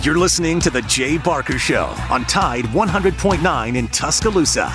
You're listening to The Jay Barker Show on Tide 100.9 in Tuscaloosa.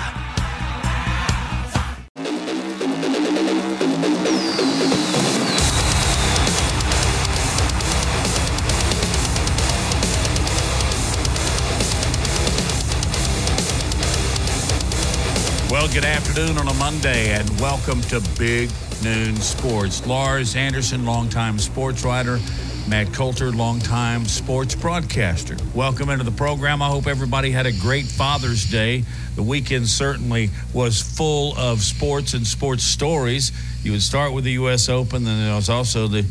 Well, good afternoon on a Monday, and welcome to Big Noon Sports. Lars Anderson, longtime sports writer, Matt Coulter, longtime sports broadcaster. Welcome into the program. I hope everybody had a great Father's Day. The weekend certainly was full of sports and sports stories. You would start with the U.S. Open, and there was also the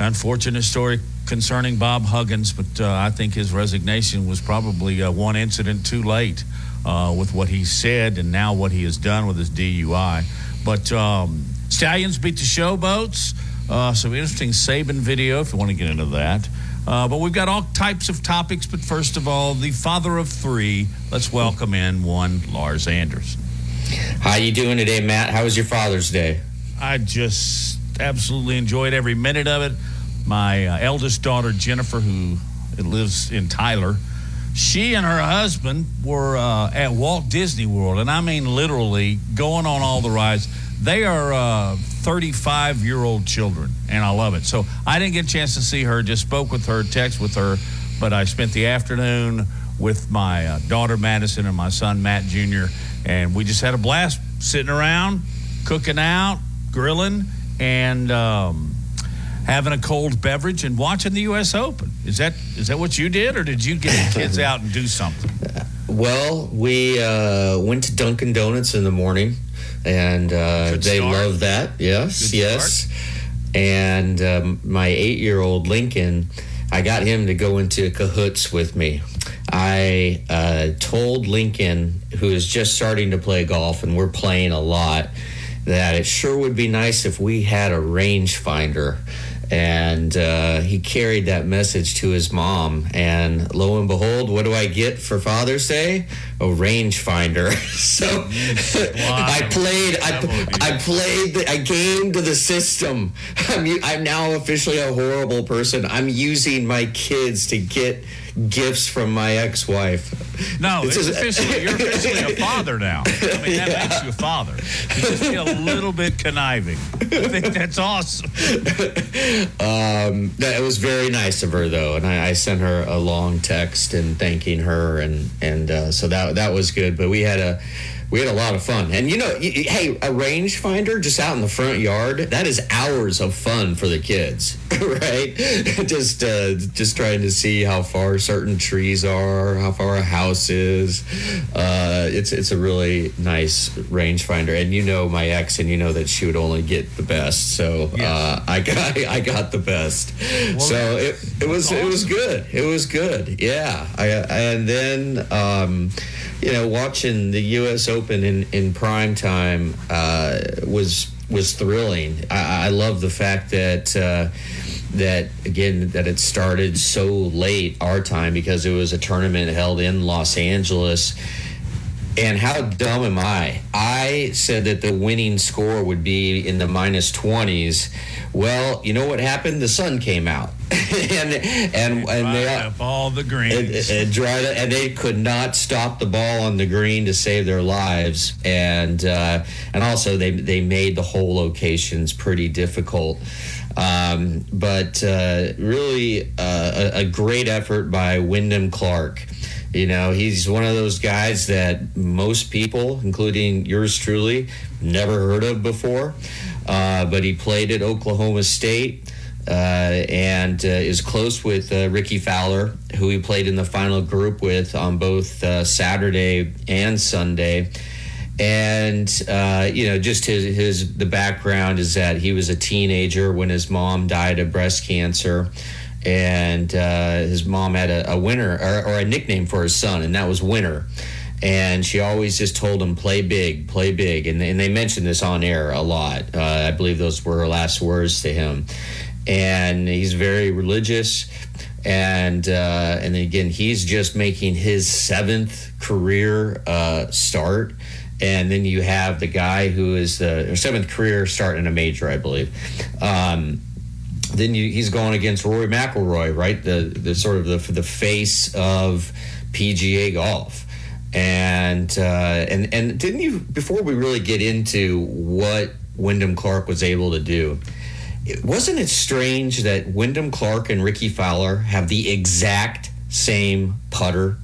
unfortunate story concerning Bob Huggins, but uh, I think his resignation was probably uh, one incident too late uh, with what he said and now what he has done with his DUI. But um, Stallions beat the Showboats. Uh, some interesting Saban video if you want to get into that. Uh, but we've got all types of topics. But first of all, the father of three. Let's welcome in one Lars Anderson. How you doing today, Matt? How was your Father's Day? I just absolutely enjoyed every minute of it. My uh, eldest daughter Jennifer, who lives in Tyler, she and her husband were uh, at Walt Disney World, and I mean literally going on all the rides. They are 35 year old children, and I love it. So I didn't get a chance to see her, just spoke with her, text with her, but I spent the afternoon with my uh, daughter Madison and my son Matt Jr., and we just had a blast sitting around, cooking out, grilling, and. Um, having a cold beverage and watching the U.S. Open. Is that is that what you did, or did you get the kids out and do something? Well, we uh, went to Dunkin' Donuts in the morning, and uh, they love that. Yes, Good yes. start. And um, my eight-year-old Lincoln, I got him to go into cahoots with me. I uh, told Lincoln, who is just starting to play golf, and we're playing a lot, that it sure would be nice if we had a rangefinder and uh, he carried that message to his mom. And lo and behold, what do I get for Father's Day? A rangefinder. so I played. I, I played. The, I gamed the system. I'm, I'm now officially a horrible person. I'm using my kids to get gifts from my ex-wife. No, it's, just- officially you're officially a father now. I mean, that makes you a father. You just get a little bit conniving. I think that's awesome. Um, that- it was very nice of her though, and I, I sent her a long text and thanking her, and and uh, so that that was good. But we had a we had a lot of fun, and you know, hey, a rangefinder just out in the front yard that is hours of fun for the kids, right? just uh, just trying to see how far certain trees are, how far a house is. Uh, it's it's a really nice rangefinder, and you know my ex, and you know that she would only get the best, so uh, I got I got the best. so it, it was it was good. It was good. Yeah. I, and then um, you know watching the U.S. Open in in prime time uh, was was thrilling. I, I love the fact that. Uh, that again that it started so late our time because it was a tournament held in Los Angeles and how dumb am I? I said that the winning score would be in the minus 20s. Well, you know what happened? The sun came out. And and and they up all the greens. and, it, and they could not stop the ball on the green to save their lives. And uh, and also they they made the whole locations pretty difficult. Um, but uh, really uh, a, a great effort by Wyndham Clark. You know, he's one of those guys that most people, including yours truly, never heard of before. Uh, but he played at Oklahoma State and uh, is close with uh, Rickie Fowler, who he played in the final group with on both uh, Saturday and Sunday. And uh, you know, just his his the background is that he was a teenager when his mom died of breast cancer, and uh, his mom had a, a winner or, or a nickname for his son, and that was Winner. And she always just told him, "Play big, play big," and, and they mentioned this on air a lot. Uh, I believe those were her last words to him. And he's very religious, and uh, and again, he's just making his seventh career uh, start. And then you have the guy who is the seventh career start in a major, I believe. Um, then you, he's going against Rory McIlroy, right? The the sort of the the face of PGA golf. And uh, and and didn't you before we really get into what Wyndham Clark was able to do? Wasn't it strange that Wyndham Clark and Rickie Fowler have the exact same putter?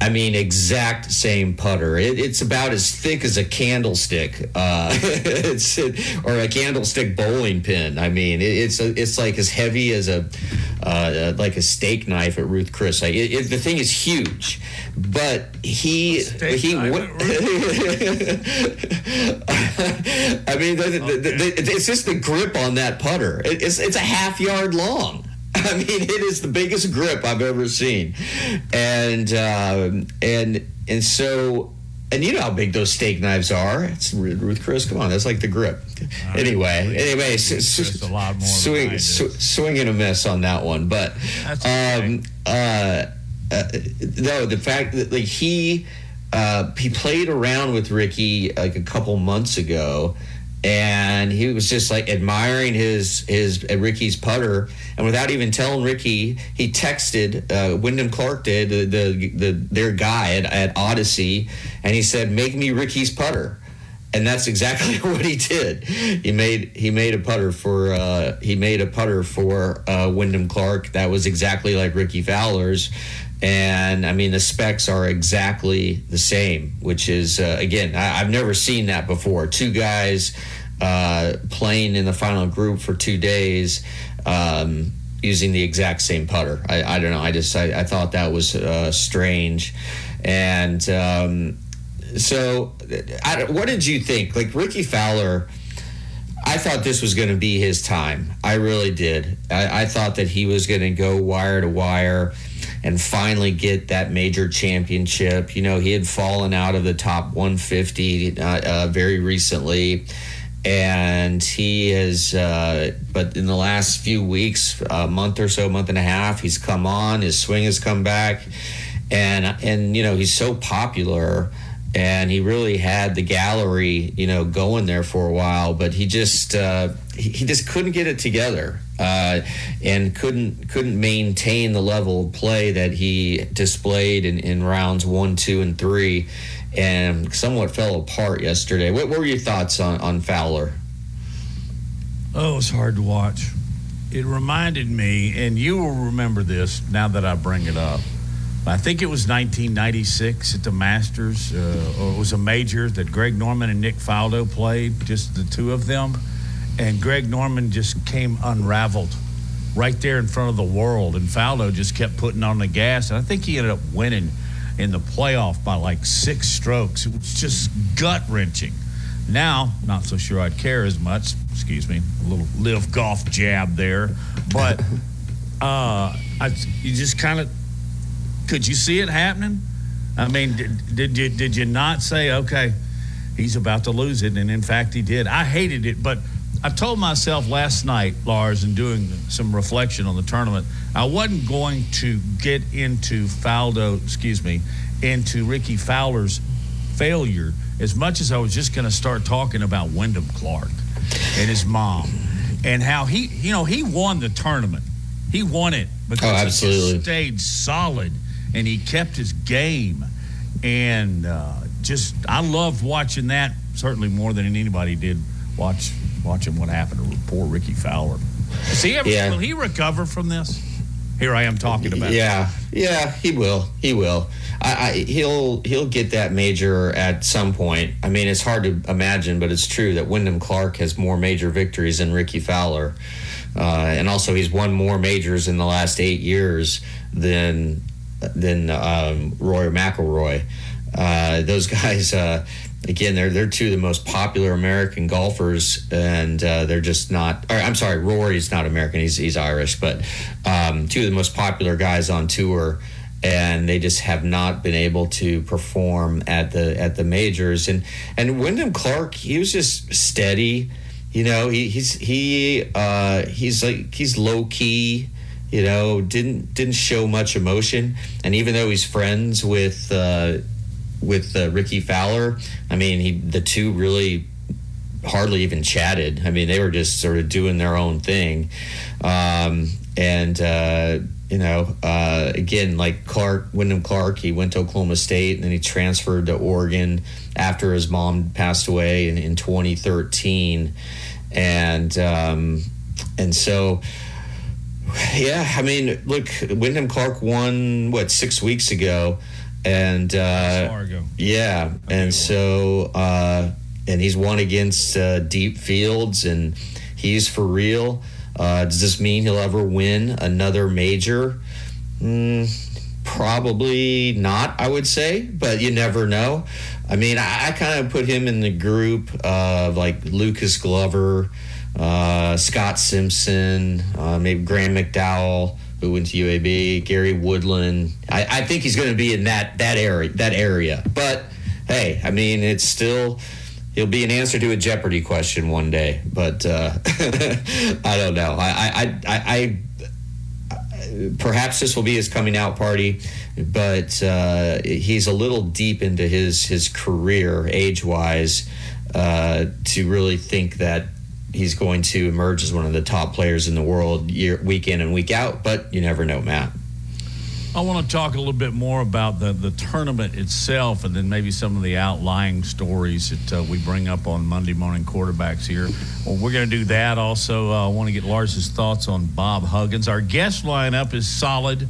I mean, exact same putter. It, it's about as thick as a candlestick, uh, it's or a candlestick bowling pin. I mean, it, it's a, it's like as heavy as a uh, like a steak knife at Ruth Chris. Like, it, the thing is huge, but he he. I mean, the, the, the, it's just the grip on that putter. it's it's a half yard long. I mean, it is the biggest grip I've ever seen, and uh, and and so and you know how big those steak knives are. It's Ruth Chris. Come on, that's like the grip. anyway, anyway, s- a lot more swing, sw- swing and a miss on that one. But um, uh, uh, no, the fact that like he uh, he played around with Rickie like a couple months ago and he was just like admiring his his uh, Rickie's putter, and without even telling Rickie, he texted uh, Wyndham Clark did the, the, the their guy at, at Odyssey, and he said, "Make me Rickie's putter." and that's exactly what he did. He made he made a putter for uh, he made a putter for uh, Wyndham Clark that was exactly like Rickie Fowler's, and I mean the specs are exactly the same, which is uh, again I, have never seen that before. Two guys uh, playing in the final group for two days. Um, using the exact same putter. I, I don't know. I just I, I thought that was uh, strange, and um, so I, what did you think? Like Rickie Fowler, I thought this was going to be his time. I really did. I, I thought that he was going to go wire to wire and finally get that major championship. You know, he had fallen out of the top 150 uh, uh, very recently. And he has, uh, but in the last few weeks, a month or so, month and a half, he's come on. His swing has come back, and and you know he's so popular and he really had the gallery, you know, going there for a while. But he just uh, he, he, just couldn't get it together, uh, and couldn't couldn't maintain the level of play that he displayed in, in rounds one, two, and three, and somewhat fell apart yesterday. What, what were your thoughts on on Fowler? Oh, it was hard to watch. It reminded me, and you will remember this now that I bring it up I think it was 1996 at the Masters, uh, or it was a major that Greg Norman and Nick Faldo played, just the two of them. And Greg Norman just came unraveled right there in front of the world. And Faldo just kept putting on the gas. And I think he ended up winning in the playoff by like six strokes. It was just gut wrenching. Now, not so sure I'd care as much. Excuse me, a little LIV golf jab there. But uh, I, you just kind of could you see it happening? I mean, did, did you did you not say, okay, he's about to lose it, and in fact he did. I hated it, but I told myself last night, Lars, in doing some reflection on the tournament, I wasn't going to get into Faldo, excuse me, into Rickie Fowler's failure as much as I was just going to start talking about Wyndham Clark and his mom and how he, you know, he won the tournament. He won it because oh, he stayed solid and he kept his game. And uh, just, I loved watching that certainly more than anybody did watch watching what happened to poor Rickie Fowler. Is he ever, yeah. will he recover from this? Here I am talking about. Yeah, it. yeah, he will. He will. I, I, he'll he'll get that major at some point. I mean, it's hard to imagine, but it's true that Wyndham Clark has more major victories than Rickie Fowler, uh, and also he's won more majors in the last eight years than than um, Roy McIlroy. Uh, those guys, uh, again, they're they're two of the most popular American golfers, and uh, they're just not. Or, I'm sorry, Rory's not American; he's he's Irish, but um, two of the most popular guys on tour. And they just have not been able to perform at the at the majors. And and Wyndham Clark, he was just steady. You know, he, he's he uh, he's like he's low key you know, didn't didn't show much emotion. And even though he's friends with uh, with uh, Rickie Fowler, I mean, he the two really hardly even chatted. I mean, they were just sort of doing their own thing. Um, and, uh, you know, uh, again, like Clark, Wyndham Clark, he went to Oklahoma State and then he transferred to Oregon after his mom passed away in, in 2013. And, um, and so, yeah, I mean, look, Wyndham Clark won, what, six weeks ago and uh, yeah, and so uh, and he's won against uh, deep fields, and he's for real. Uh, does this mean he'll ever win another major? Mm, probably not, I would say, but you never know. I mean, I, I kind of put him in the group of like Lucas Glover, uh, Scott Simpson, uh, maybe Graham McDowell who went to UAB, Gary Woodland. I, I think he's going to be in that that area that area. But hey, I mean, it's still he'll be an answer to a Jeopardy question one day. But uh, I don't know. I, I, I, I, perhaps this will be his coming out party, but uh, he's a little deep into his his career age wise uh, to really think that he's going to emerge as one of the top players in the world year week in and week out. But you never know, Matt. I want to talk a little bit more about the, the tournament itself and then maybe some of the outlying stories that uh, we bring up on Monday morning quarterbacks here. Well, we're going to do that. Also, uh, I want to get Lars's thoughts on Bob Huggins. Our guest lineup is solid.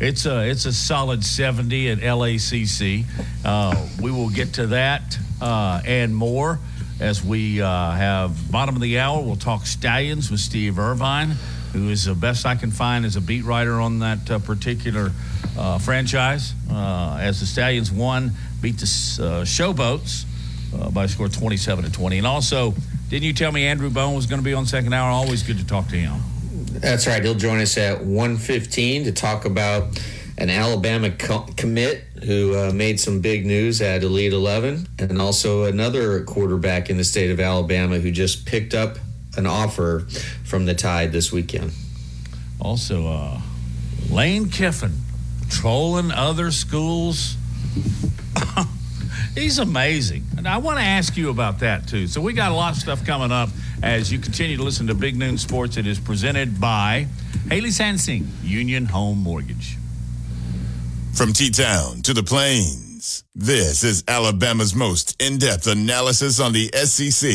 It's a, it's a solid 70 at LACC. Uh, we will get to that uh, and more as we uh, have bottom of the hour. We'll talk Stallions with Steve Irvine, who is the best I can find as a beat writer on that uh, particular uh, franchise. Uh, as the Stallions won, beat the uh, Showboats uh, by a score 27 to 20. And also, didn't you tell me Andrew Bone was going to be on second hour? Always good to talk to him. That's right. He'll join us at 1:15 to talk about an Alabama co- commit who uh, made some big news at Elite 11, and also another quarterback in the state of Alabama who just picked up an offer from the Tide this weekend. Also, uh, Lane Kiffin trolling other schools. He's amazing. And I want to ask you about that too. So, we got a lot of stuff coming up as you continue to listen to Big Noon Sports. It is presented by Haley Sansing, Union Home Mortgage. From T Town to the Plains, this is Alabama's most in depth analysis on the SEC.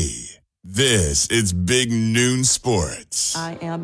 This is Big Noon Sports. I am.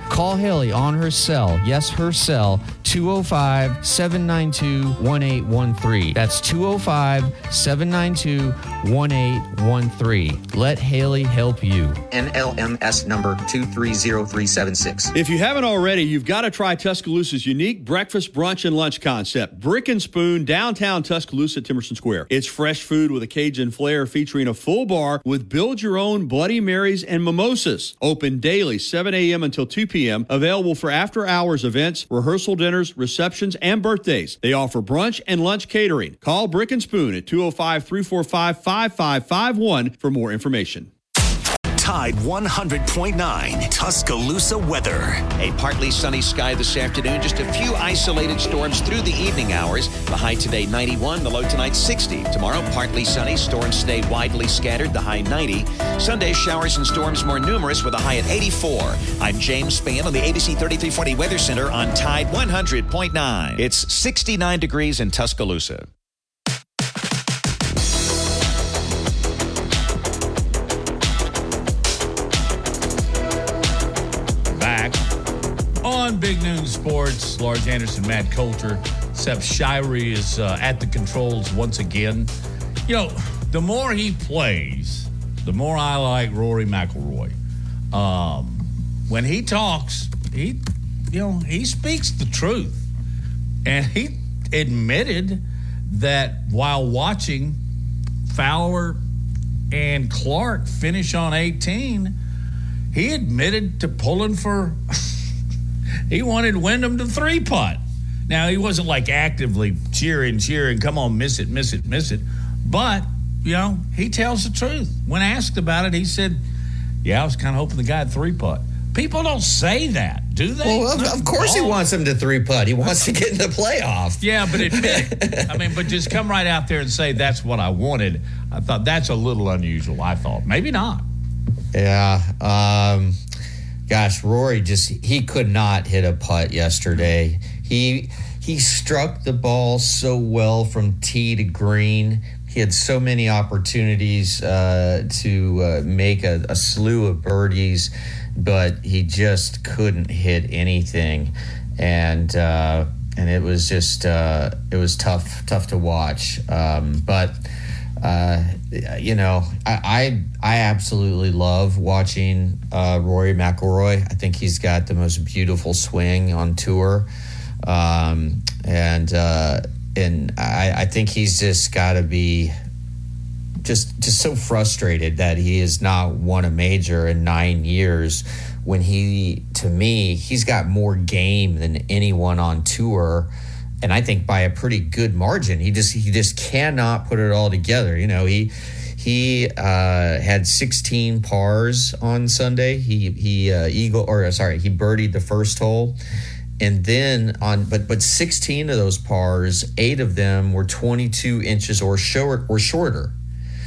Call Haley on her cell, yes, her cell, 205 792 1813. That's 205 792 1813. Let Haley help you. NMLS number 230376. If you haven't already, you've got to try Tuscaloosa's unique breakfast, brunch, and lunch concept. Brick and Spoon, downtown Tuscaloosa at Temerson Square. It's fresh food with a Cajun flair featuring a full bar with build your own Bloody Marys and mimosas. Open daily, 7 a.m. until 2 p.m. Available for after hours events, rehearsal dinners, receptions, and birthdays. They offer brunch and lunch catering. Call Brick and Spoon at 205 345 5551 for more information. Tide 100.9 Tuscaloosa weather. A partly sunny sky this afternoon, just a few isolated storms through the evening hours. The high today 91, the low tonight 60. Tomorrow, partly sunny, storms stay widely scattered, the high 90. Sunday, showers and storms more numerous with a high at 84. I'm James Spann on the ABC 3340 Weather Center on Tide 100.9. It's 69 degrees in Tuscaloosa. On Big Noon Sports. Lars Anderson, Matt Coulter, Seth Shirey is uh, at the controls once again. You know, the more he plays, the more I like Rory McIlroy. Um, when he talks, he, you know, he speaks the truth, and he admitted that while watching Fowler and Clark finish on 18, he admitted to pulling for, he wanted Wyndham to three putt. Now, he wasn't like actively cheering, cheering, come on, miss it, miss it, miss it. But, you know, he tells the truth. When asked about it, he said, yeah, I was kind of hoping the guy had three putt. People don't say that, do they? Well, of, of course he wants him to three putt. He wants to get in the playoff. Yeah, but it, I mean, but just come right out there and say that's what I wanted. I thought that's a little unusual. I thought maybe not. Yeah. Um, gosh, Rory just he could not hit a putt yesterday. He he struck the ball so well from tee to green. He had so many opportunities uh, to uh, make a, a slew of birdies but he just couldn't hit anything, and uh, and it was just uh, it was tough tough to watch. Um, but you know, I, I, I absolutely love watching uh, Rory McIlroy. I think he's got the most beautiful swing on tour, um, and uh, and I, I think he's just got to be just just so frustrated that he has not won a major in nine years when he to me he's got more game than anyone on tour and I think by a pretty good margin. He just he just cannot put it all together. You know he he uh, had 16 pars on Sunday. He he uh, eagle or sorry he birdied the first hole. And then on but but 16 of those pars eight of them were 22 inches or short or shorter.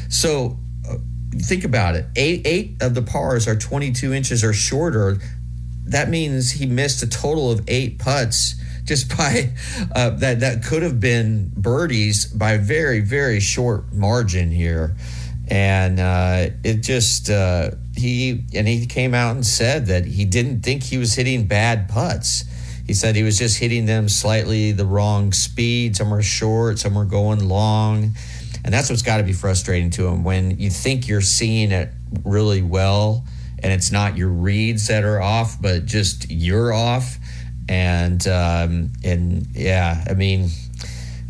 So uh, think about it. Eight eight of the pars are 22 inches or shorter. That means he missed a total of eight putts just by uh, that that could have been birdies by very very short margin here, and uh, it just uh, he and he came out and said that he didn't think he was hitting bad putts. He said he was just hitting them slightly the wrong speed. Some were short, some were going long and that's what's got to be frustrating to him when you think you're seeing it really well and it's not your reads that are off, but just you're off. And, um, and yeah, I mean,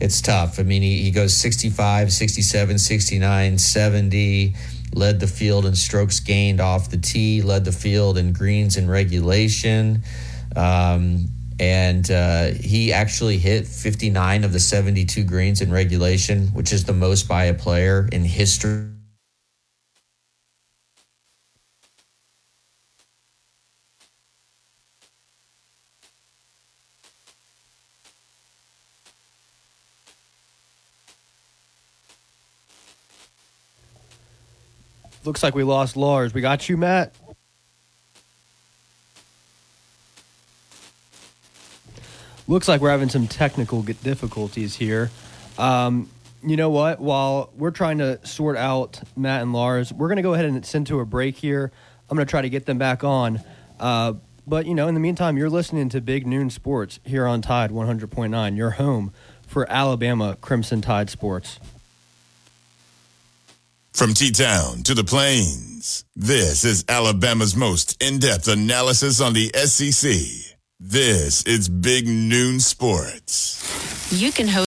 it's tough. I mean, he, he goes 65, 67, 69, 70, led the field in strokes gained off the tee, led the field in greens in regulation. Um, and uh, he actually hit 59 of the 72 greens in regulation, which is the most by a player in history. Looks like we lost Lars. We got you, Matt. looks like we're having some technical difficulties here. Um, you know what? While we're trying to sort out Matt and Lars, we're going to go ahead and send to a break here. I'm going to try to get them back on. Uh, but, you know, in the meantime, you're listening to Big Noon Sports here on Tide 100.9, your home for Alabama Crimson Tide Sports. From T Town to the Plains, this is Alabama's most in depth analysis on the SEC. This is Big Noon Sports. You can host.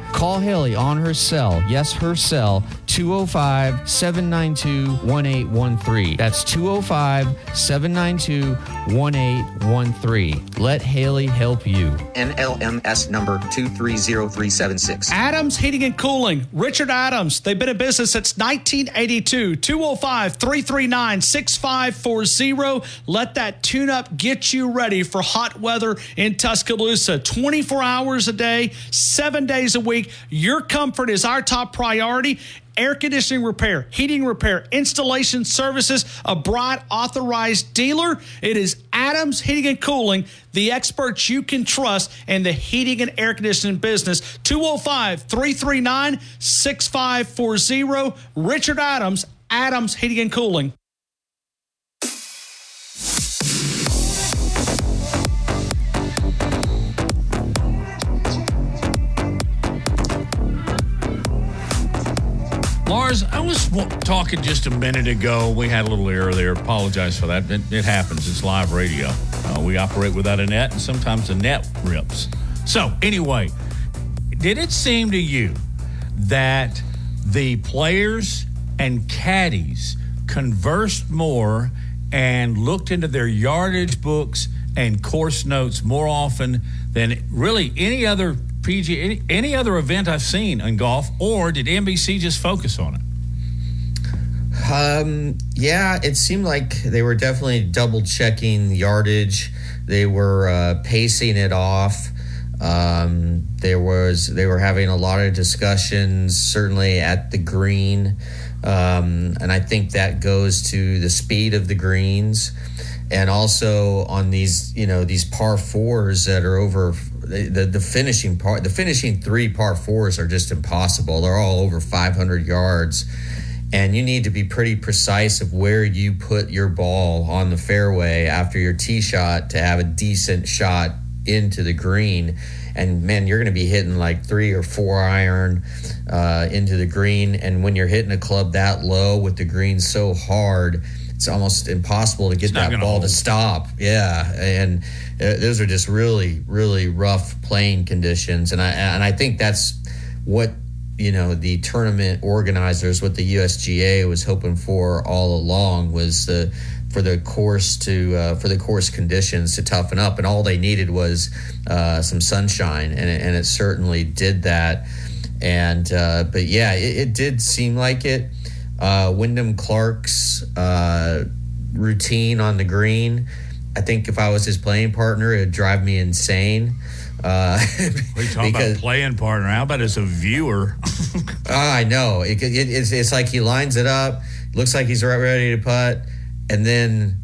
Call Haley on her cell. Yes, her cell, 205 792 1813. That's 205 792 1813. Let Haley help you. NMLS number 230376. Adams Heating and Cooling. Richard Adams. They've been in business since 1982. 205 339 6540. Let that tune up get you ready for hot weather in Tuscaloosa. 24 hours a day, seven days a week. Your comfort is our top priority air conditioning repair, heating repair, installation services, a broad authorized dealer. It is Adams Heating and Cooling, the experts you can trust in the heating and air conditioning business. 205 339 6540. Richard Adams, Adams Heating and Cooling. I was talking just a minute ago. We had a little error there. Apologize for that. It, it happens. It's live radio. Uh, we operate without a net, and sometimes the net rips. So, anyway, did it seem to you that the players and caddies conversed more and looked into their yardage books and course notes more often than really any other PG any, any other event I've seen in golf, or did NBC just focus on it? Um, yeah, it seemed like they were definitely double checking yardage. They were uh, pacing it off. Um, there was they were having a lot of discussions, certainly at the green, um, and I think that goes to the speed of the greens, and also on these you know these par fours that are over the, the finishing part, the finishing three par fours are just impossible. They're all over 500 yards. And you need to be pretty precise of where you put your ball on the fairway after your tee shot to have a decent shot into the green. And man, you're going to be hitting like three or four iron uh, into the green. And when you're hitting a club that low with the green so hard, it's almost impossible to get that ball hold. to stop. Yeah, and uh, those are just really, really rough playing conditions, and I and I think that's what you know the tournament organizers, what the USGA was hoping for all along was the for the course to uh, for the course conditions to toughen up, and all they needed was uh, some sunshine, and it, and it certainly did that. And uh, but yeah, it, it, did seem like it. Uh, Wyndham Clark's uh, routine on the green I think if I was his playing partner, it'd drive me insane. Uh, what are you talking because, about playing partner? How about as a viewer? I know it, it, it's, it's like he lines it up, looks like he's ready to putt, and then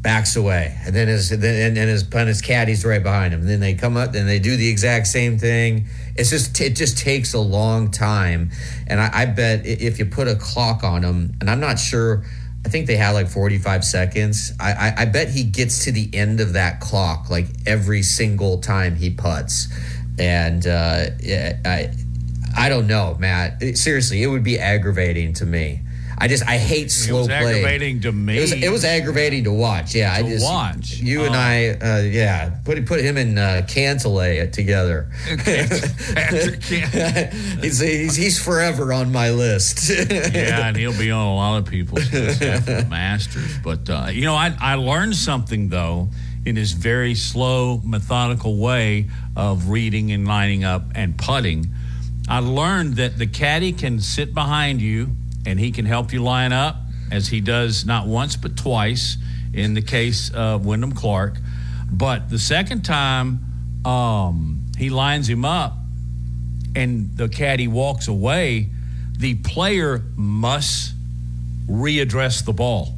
backs away, and then his then and his and his caddy's right behind him. And then they come up and they do the exact same thing. It's just it just takes a long time, and I, I bet if you put a clock on him, and I'm not sure I think they had like 45 seconds. I, I, I, bet he gets to the end of that clock like every single time he puts. And uh, I, I don't know, Matt. It, seriously, it would be aggravating to me. I just I hate slow play. Aggravating to me. It was, it was, aggravating to watch. Yeah, to I just watch. You and I, uh, yeah, put put him and uh, Cantlay together. he's, he's he's forever on my list. yeah, and he'll be on a lot of people's list after the Masters. But uh, you know, I I learned something though in his very slow, methodical way of reading and lining up and putting. I learned that the caddy can sit behind you and he can help you line up, as he does not once but twice in the case of Wyndham Clark. But the second time um, he lines him up and the caddy walks away, the player must readdress the ball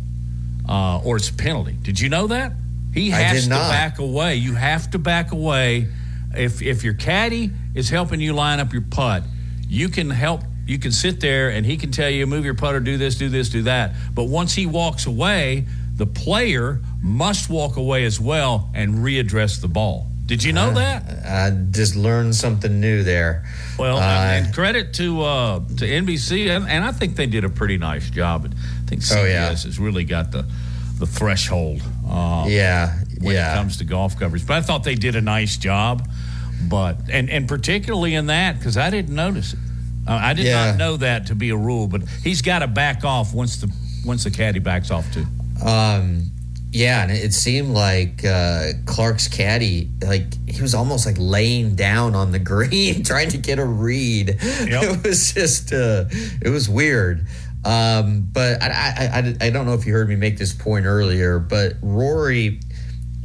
uh, or it's a penalty. Did you know that? He has to back away. You have to back away. If, if your caddy is helping you line up your putt, you can help you can sit there and he can tell you, move your putter, do this, do this, do that. But once he walks away, the player must walk away as well and readdress the ball. Did you know uh, that? I just learned something new there. Well, uh, and credit to uh, to NBC, and, and, I think they did a pretty nice job. I think CBS oh, yeah. has really got the the threshold. Um, yeah, when yeah. it comes to golf coverage, but I thought they did a nice job. But and and particularly in that because I didn't notice it. Uh, I did yeah. not know that to be a rule, but he's got to back off once the once the caddy backs off too. Um, yeah, and it seemed like uh, Clark's caddy, like he was almost like laying down on the green trying to get a read. Yep. It was just, uh, it was weird. Um, but I, I, I, I, don't know if you heard me make this point earlier, but Rory,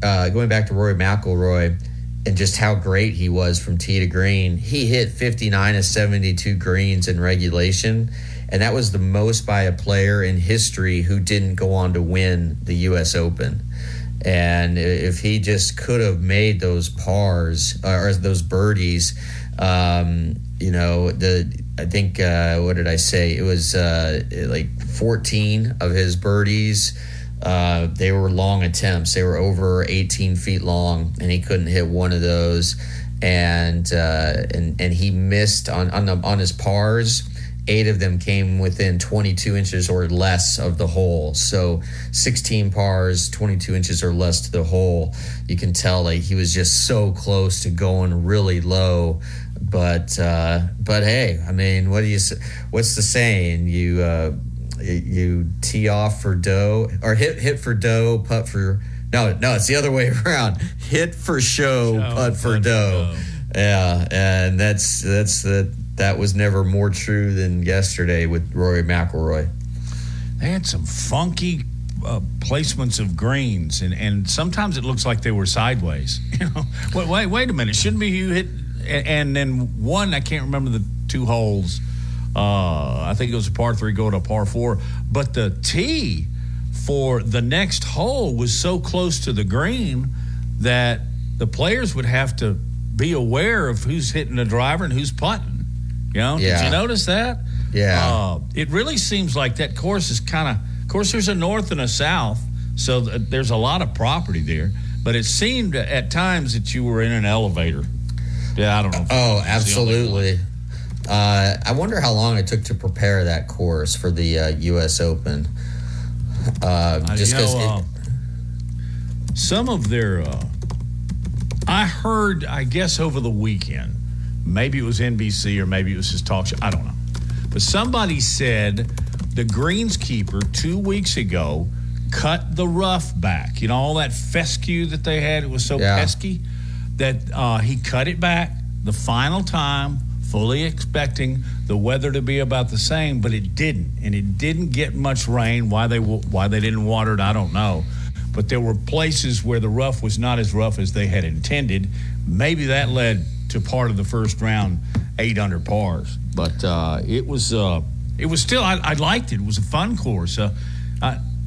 uh, going back to Rory McIlroy and just how great he was from tee to green. He hit 59 of 72 greens in regulation, and that was the most by a player in history who didn't go on to win the U.S. Open. And if he just could have made those pars or those birdies, um, you know, the I think uh, what did I say? It was uh, like 14 of his birdies. Uh, they were long attempts. They were over 18 feet long, and he couldn't hit one of those. And uh, and and he missed on on the, on his pars. Eight of them came within 22 inches or less of the hole. So 16 pars, 22 inches or less to the hole. You can tell like he was just so close to going really low but uh, but hey, I mean, what do you? What's the saying? You uh, you tee off for dough or hit hit for dough, putt for no no. It's the other way around. Hit for show, show putt for dough. dough. Yeah, and that's that's the that was never more true than yesterday with Rory McIlroy. They had some funky uh, placements of greens, and, and sometimes it looks like they were sideways. You know, wait, wait, wait a minute. Shouldn't be you hit and then one I can't remember the two holes. Uh, I think it was a par three going to par four, but the tee for the next hole was so close to the green that the players would have to be aware of who's hitting the driver and who's putting. You know, yeah. did you notice that? Yeah. Uh, it really seems like that course is kind of. Of course, there's a north and a south, so there's a lot of property there. But it seemed at times that you were in an elevator yeah, I don't know. Oh, absolutely. Uh, I wonder how long it took to prepare that course for the uh, U.S. Open. Uh, just because uh, some of their, uh, I heard, I guess over the weekend, maybe it was NBC or maybe it was his talk show. I don't know, but somebody said the greenskeeper two weeks ago cut the rough back. You know all that fescue that they had; it was so yeah. pesky that uh, he cut it back the final time, fully expecting the weather to be about the same, but it didn't, and it didn't get much rain. Why they why they didn't water it, I don't know. But there were places where the rough was not as rough as they had intended. Maybe that led to part of the first round eight under pars. But uh, it was uh, it was still I, I, liked it. It was a fun course. Uh,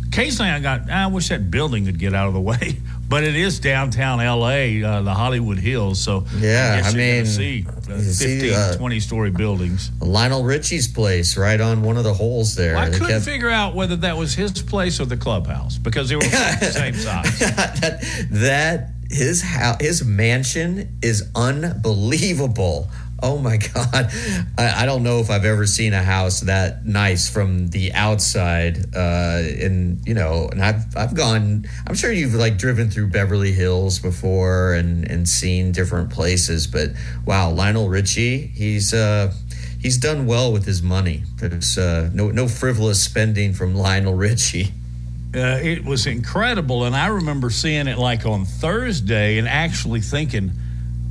occasionally I got I wish that building could get out of the way but it is downtown LA, uh, the Hollywood Hills. So yeah, I, I mean, see uh, 15, see, uh, 20 story buildings. Lionel Richie's place, right on one of the holes there. Well, I couldn't kept... figure out whether that was his place or the clubhouse because they were the same size. that, that his house, his mansion is unbelievable. Oh my God. I, I, don't know if I've ever seen a house that nice from the outside. Uh, and, you know, and I've, I've gone, I'm sure you've like driven through Beverly Hills before and, and seen different places. But wow, Lionel Richie, he's, uh, he's done well with his money. There's uh, no, no frivolous spending from Lionel Richie. Uh, it was incredible. And I remember seeing it like on Thursday and actually thinking,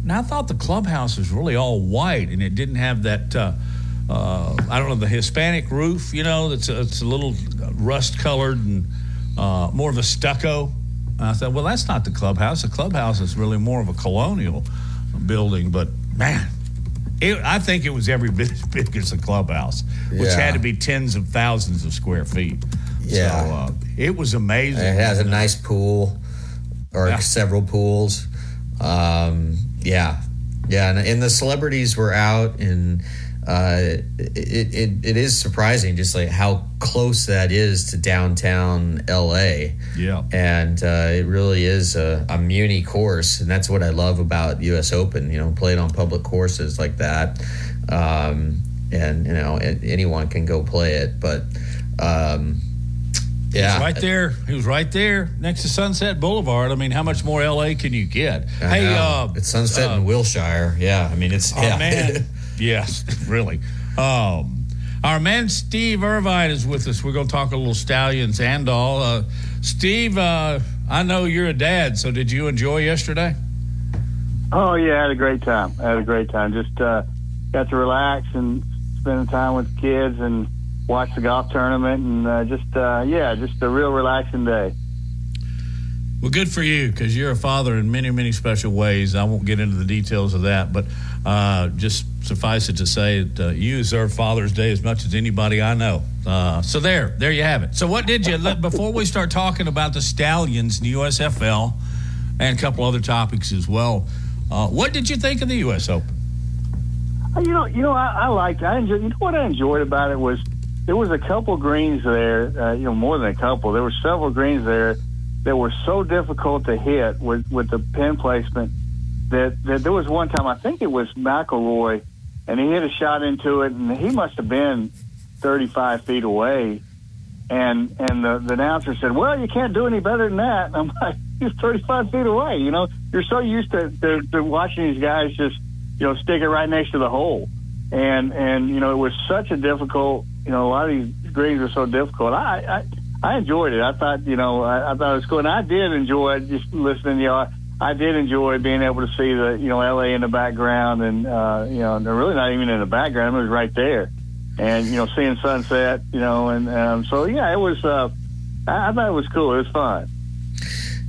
now I thought the clubhouse was really all white and it didn't have that. Uh, uh, I don't know the Hispanic roof. You know, it's a, it's a little rust colored and uh, more of a stucco. And I thought, well, that's not the clubhouse. The clubhouse is really more of a colonial building. But man, it, I think it was every bit as big as the clubhouse, which yeah. had to be tens of thousands of square feet. Yeah, so, uh, it was amazing. It has a nice pool, or yeah. several pools. Um, yeah, yeah, and, and the celebrities were out, and uh, it, it it is surprising just like how close that is to downtown LA. Yeah, and uh, it really is a, a muni course, and that's what I love about U.S. Open. You know, played on public courses like that, um, and you know anyone can go play it, but. Um, yeah, He's right there. He was right there next to Sunset Boulevard. I mean, how much more LA can you get? I hey, uh, it's Sunset uh, in Wilshire. Yeah, I mean, it's oh yeah. man, yes, really. Um, our man Steve Irvine is with us. We're going to talk a little stallions and all. Uh, Steve, uh, I know you're a dad, so did you enjoy yesterday? Oh yeah, I had a great time. I had a great time. Just uh, got to relax and spend time with kids and watch the golf tournament, and uh, just uh, yeah, just a real relaxing day. Well, good for you because you're a father in many, many special ways. I won't get into the details of that, but uh, just suffice it to say that uh, you deserve Father's Day as much as anybody I know. Uh, so there, there you have it. So what did you before we start talking about the Stallions, the USFL, and a couple other topics as well? Uh, what did you think of the U.S. Open? You know, you know, I, I liked. I enjoyed. You know what I enjoyed about it was there was a couple greens there. Uh, you know, more than a couple. There were several greens there that were so difficult to hit with with the pin placement that that there was one time I think it was McIlroy, and he hit a shot into it, and he must have been 35 feet away, and and the, the announcer said, "Well, you can't do any better than that." And I'm like, "He's 35 feet away." You know, you're so used to, to, to watching these guys just you know stick it right next to the hole, and and you know it was such a difficult. You know, a lot of these greens are so difficult. I I, I enjoyed it. I thought you know I, I thought it was cool, and I did enjoy just listening. to know. I did enjoy being able to see the, you know, LA in the background and, uh, you know, they're really not even in the background. It was right there and, you know, seeing sunset, you know, and, um, so yeah, it was, uh, I, I thought it was cool. It was fun.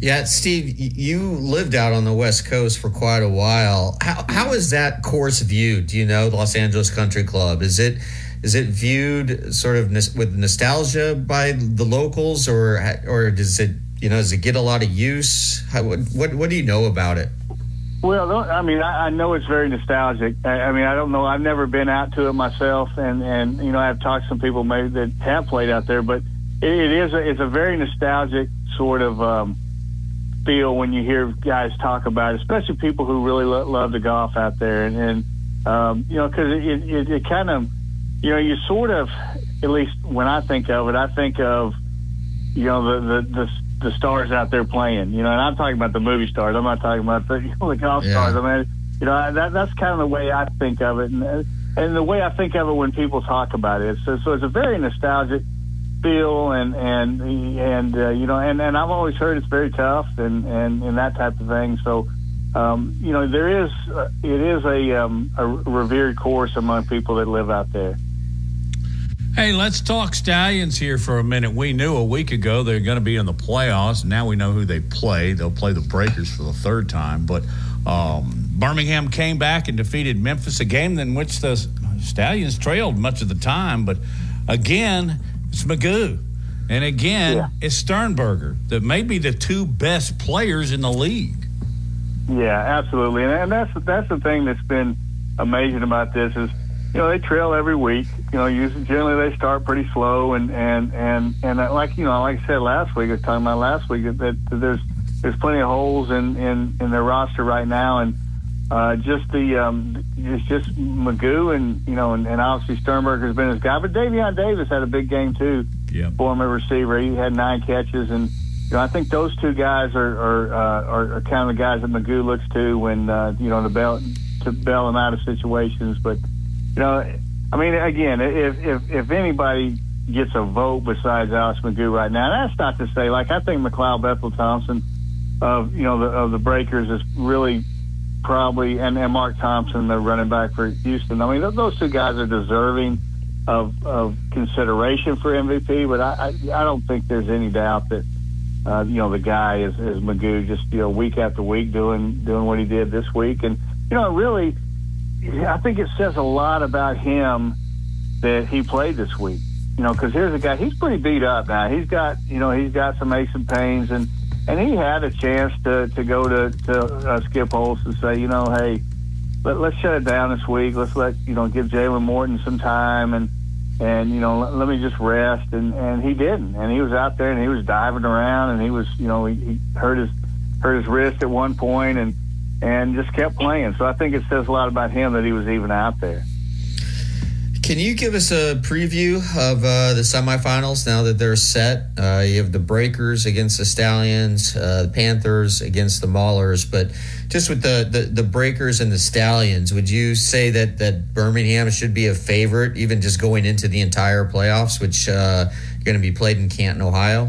Yeah, Steve, you lived out on the West Coast for quite a while. How, how is that course viewed? Do you know Los Angeles Country Club? Is it is it viewed sort of with nostalgia by the locals, or or does it you know, does it get a lot of use? How, what, what, do you know about it? Well, I mean, I, know it's very nostalgic. I, mean, I don't know. I've never been out to it myself, and and you know, I've talked to some people maybe that have played out there, but it, it is a, it's a very nostalgic sort of um, feel when you hear guys talk about it, especially people who really lo- love to golf out there, and, and um, you know, because it, it, it kind of, you know, you sort of, at least when I think of it, I think of, you know, the the the the stars out there playing. You know, and I'm talking about the movie stars. I'm not talking about the, you know, the golf yeah. stars. I mean, you know, that that's kind of the way I think of it, and and the way I think of it when people talk about it. So, so it's a very nostalgic feel, and and and uh, you know, and and I've always heard it's very tough, and and and that type of thing. So. Um, you know, there is uh, it is a um, a revered course among people that live out there. Hey, let's talk Stallions here for a minute. We knew a week ago they're going to be in the playoffs. Now we know who they play. They'll play the Breakers for the third time. But um, Birmingham came back and defeated Memphis, a game in which the Stallions trailed much of the time. But again, it's McGough. And again, yeah. it's Sternberger that may be the two best players in the league. Yeah, absolutely. And that's that's the thing that's been amazing about this is – you know, they trail every week. You know, usually generally they start pretty slow, and and and and like you know, like I said last week, I was talking about last week that, that there's there's plenty of holes in in in their roster right now, and uh, just the um, it's just McGough and you know, and, and obviously Sternberger has been his guy, but Davion Davis had a big game too. Yeah, for him a receiver, he had nine catches, and you know, I think those two guys are are uh, are, are kind of the guys that McGough looks to when uh, you know to bail to bail him out of situations, but you know, I mean, again, if if if anybody gets a vote besides Alex McGough right now, that's not to say like I think McLeod Bethel Thompson of you know the of the Breakers is really probably and, and Mark Thompson, the running back for Houston. I mean, those two guys are deserving of of consideration for MVP, but I I, I don't think there's any doubt that. Uh, you know the guy is, is McGough just you know week after week doing doing what he did this week, and you know really I think it says a lot about him that he played this week. You know, because here's a guy. He's pretty beat up now. He's got you know he's got some aches and pains, and and he had a chance to to go to to uh, Skip Holtz and say, you know, hey, let, let's shut it down this week. Let's let you know give Jalen Morton some time and and you know let, let me just rest. And and he didn't. And he was out there and he was diving around and he was you know he, he hurt his hurt his wrist at one point and and just kept playing. So I think it says a lot about him that he was even out there. Can you give us a preview of uh, the semifinals now that they're set? Uh, you have the Breakers against the Stallions, uh, the Panthers against the Maulers, but just with the, the, the Breakers and the Stallions, would you say that that Birmingham should be a favorite, even just going into the entire playoffs, which uh, are going to be played in Canton, Ohio?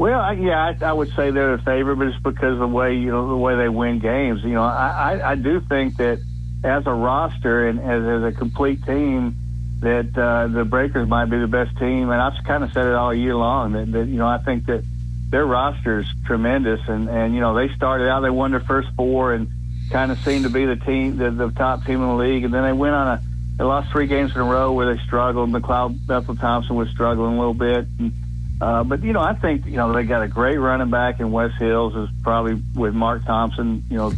Well, yeah, I, I would say they're the favorite, but it's because of the way you know the way they win games. You know, I, I, I do think that as a roster and as, as a complete team, that uh, the Breakers might be the best team. And I've kind of said it all year long that, that you know I think that their roster is tremendous, and and you know they started out they won their first four and kind of seemed to be the team the, the top team in the league, and then they went on a they lost three games in a row where they struggled. McLeod Bethel Thompson was struggling a little bit. And, uh, but you know, I think you know they got a great running back in Wes Hills is probably with Mark Thompson. You know,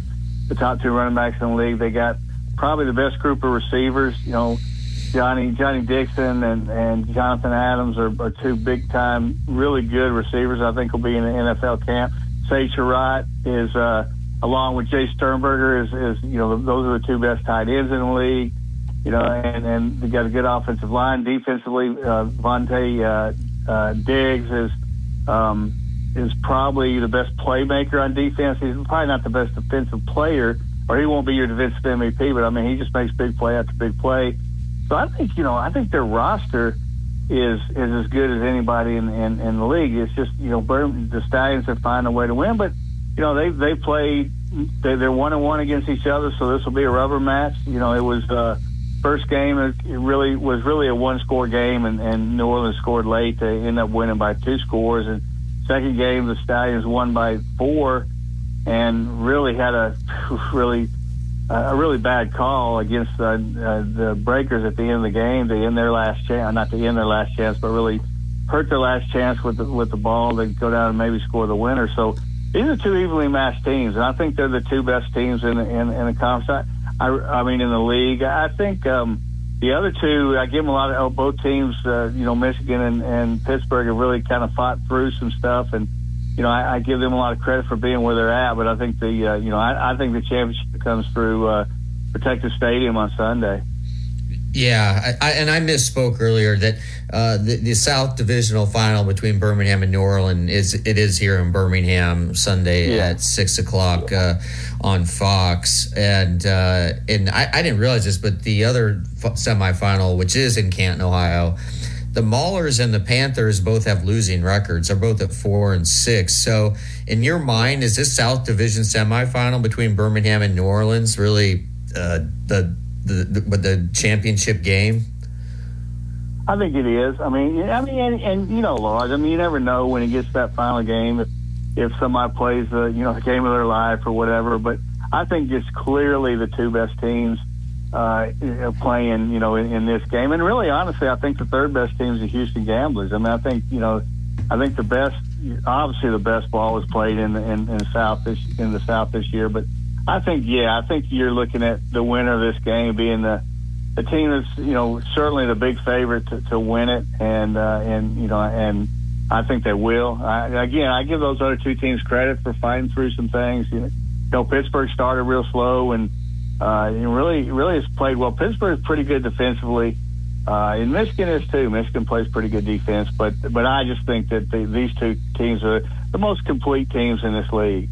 the top two running backs in the league. They got probably the best group of receivers. You know, Johnny Johnny Dixon and and Jonathan Adams are, are two big time, really good receivers. I think will be in the NFL camp. Sage Surratt is uh, along with Jace Sternberger is, is you know those are the two best tight ends in the league. You know, and and they got a good offensive line. Defensively, uh, Vontae uh, uh, Diggs is um, is probably the best playmaker on defense. He's probably not the best defensive player, or he won't be your defensive MVP. But I mean, he just makes big play after big play. So I think you know, I think their roster is is as good as anybody in in, in the league. It's just you know, the Stallions have found a way to win, but you know they they played they, they're one and one against each other, so this will be a rubber match. You know, it was. uh First game, it really was really a one-score game, and, and New Orleans scored late. They ended up winning by two scores, and Second game, the Stallions won by four, and really had a really a really bad call against uh, uh, the Breakers at the end of the game to end their last chance, not to end their last chance, but really hurt their last chance with the, with the ball to go down and maybe score the winner. So these are two evenly matched teams, and I think they're the two best teams in in, in the conference. I, I, mean, in the league, I think. Um, the other two, I give them a lot of oh, both teams. Uh, you know, Michigan and, and Pittsburgh have really kind of fought through some stuff, and you know, I, I give them a lot of credit for being where they're at. But I think the uh, you know, I, I think the championship comes through uh, Protective Stadium on Sunday. Yeah, I, I, and I misspoke earlier that uh, the, the, South Divisional Final between Birmingham and New Orleans is it is here in Birmingham Sunday yeah. at six o'clock uh, on Fox, and uh, and I, I, didn't realize this, but the other semifinal, which is in Canton, Ohio, the Maulers and the Panthers both have losing records. They're both at four and six. So, in your mind, is this South Division semifinal between Birmingham and New Orleans really uh, the the, the championship game? I think it is. I mean, I mean, and, and you know, Lars. I mean, you never know when it gets to that final game if if somebody plays the you know the game of their life or whatever. But I think it's clearly the two best teams uh, playing, you know, in, in this game. And really, honestly, I think the third best team is the Houston Gamblers. I mean, I think you know, I think the best, obviously, the best ball was played in the, in, in the South this in the South this year, but I think, yeah, I think you're looking at the winner of this game being the the team that's you know certainly the big favorite to, to win it, and uh, and you know and I think they will. I, again, I give those other two teams credit for fighting through some things. You know, you Pittsburgh started real slow and uh, and really really has played well. Pittsburgh is pretty good defensively. Uh, and Michigan is too. Michigan plays pretty good defense, but but I just think that the, these two teams are the most complete teams in this league.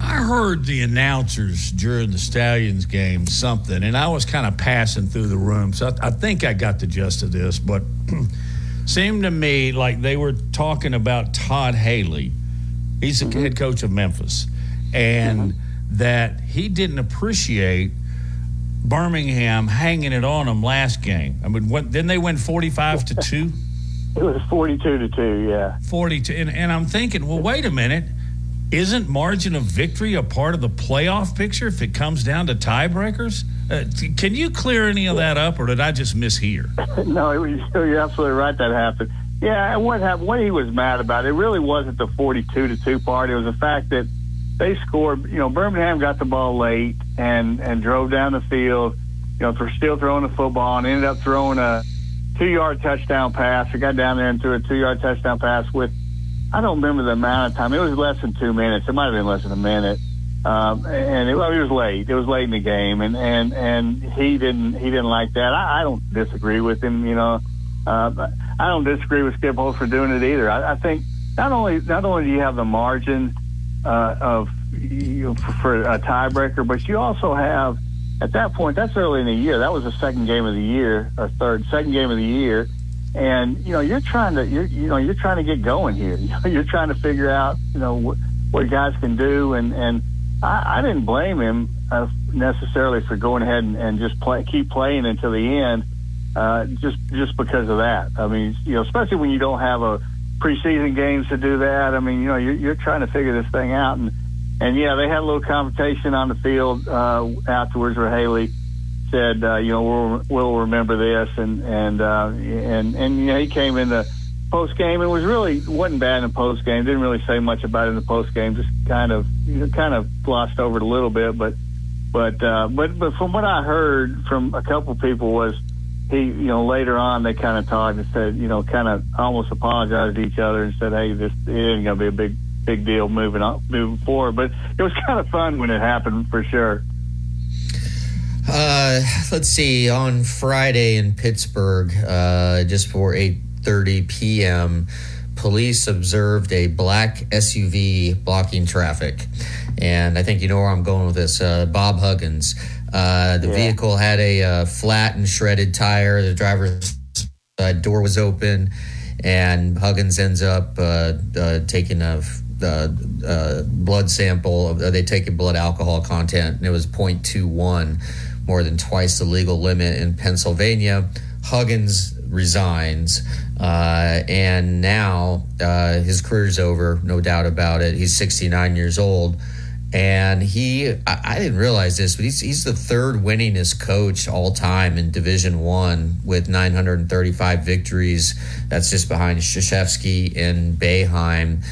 I heard the announcers during the Stallions game something, and I was kind of passing through the room, so I, I think I got the gist of this, but seemed to me like they were talking about Todd Haley. He's the mm-hmm. head coach of Memphis, and mm-hmm. that he didn't appreciate Birmingham hanging it on them last game. I mean, what, didn't they win forty-five to two? It was forty-two to two, yeah. Forty-two, and, and I'm thinking, well, wait a minute isn't margin of victory a part of the playoff picture if it comes down to tiebreakers? Uh, can you clear any of that up, or did I just mishear? no, you're absolutely right. That happened. Yeah, and what happened? What he was mad about? It really wasn't the 42 to two part. It was the fact that they scored. You know, Birmingham got the ball late and and drove down the field. You know, for still throwing the football and ended up throwing a two yard touchdown pass. They got down there and threw a two yard touchdown pass with I don't remember the amount of time. It was less than two minutes. It might have been less than a minute. Um, and it, well, it was late. It was late in the game, and and and he didn't he didn't like that. I, I don't disagree with him. You know, uh, I don't disagree with Skip Holtz for doing it either. I, I think not only not only do you have the margin uh, of you know, for, for a tiebreaker, but you also have at that point that's early in the year. That was the second game of the year, or third second game of the year and you know you're trying to you're you know you're trying to get going here. You're trying to figure out you know what, what guys can do, and and I, I didn't blame him uh, necessarily for going ahead and, and just play keep playing until the end, uh, just just because of that. I mean, you know, especially when you don't have a preseason games to do that. I mean, you know, you're, you're trying to figure this thing out, and and yeah, they had a little confrontation on the field uh, afterwards where Haley said, uh, you know, we'll, we'll remember this, and and uh, and and you know, he came in the post game. It was really wasn't bad in the post game. Didn't really say much about it in the post game. Just kind of you know, kind of glossed over it a little bit, but But uh, but but from what I heard from a couple people was he you know later on they kind of talked and said you know kind of almost apologized to each other and said hey this isn't going to be a big big deal moving on moving forward. But it was kind of fun when it happened for sure. Uh, let's see. On Friday in Pittsburgh, uh, just before eight thirty p.m., police observed a black SUV blocking traffic, and I think you know where I'm going with this. Uh, Bob Huggins. Uh, the Yeah. vehicle had a uh, flat and shredded tire. The driver's uh, door was open, and Huggins ends up uh, uh, taking a uh, uh, blood sample. Uh, they take a blood alcohol content, and it was 0.21, more than twice the legal limit in Pennsylvania. Huggins resigns, uh, and now uh, his career's over, no doubt about it. He's 69 years old. And he, I, I didn't realize this, but he's, he's the third winningest coach all time in Division One with 935 victories. That's just behind Krzyzewski and Boeheim.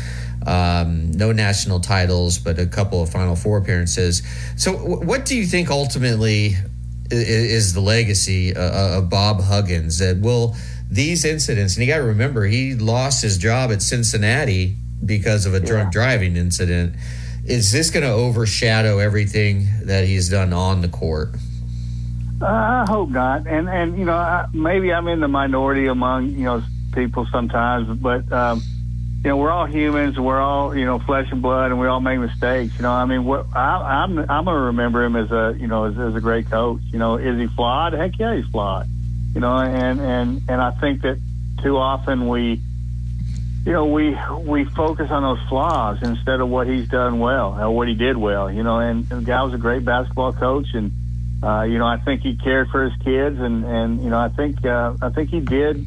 Um, no national titles, but a couple of Final Four appearances. So, what do you think ultimately is the legacy uh, of Bob Huggins? That will these incidents, and you got to remember, he lost his job at Cincinnati because of a drunk driving incident. Is this going to overshadow everything that he's done on the court? Uh, I hope not. And and you know I, maybe I'm in the minority among you know people sometimes, but um, you know we're all humans. We're all you know flesh and blood, and we all make mistakes. You know, I mean, what I, I'm I'm gonna remember him as a you know as, as a great coach. You know, is he flawed? Heck yeah, he's flawed. You know, and and and I think that too often we you know, we we focus on those flaws instead of what he's done well or what he did well. You know, and, and the guy was a great basketball coach, and uh, you know, I think he cared for his kids, and and you know, I think uh, I think he did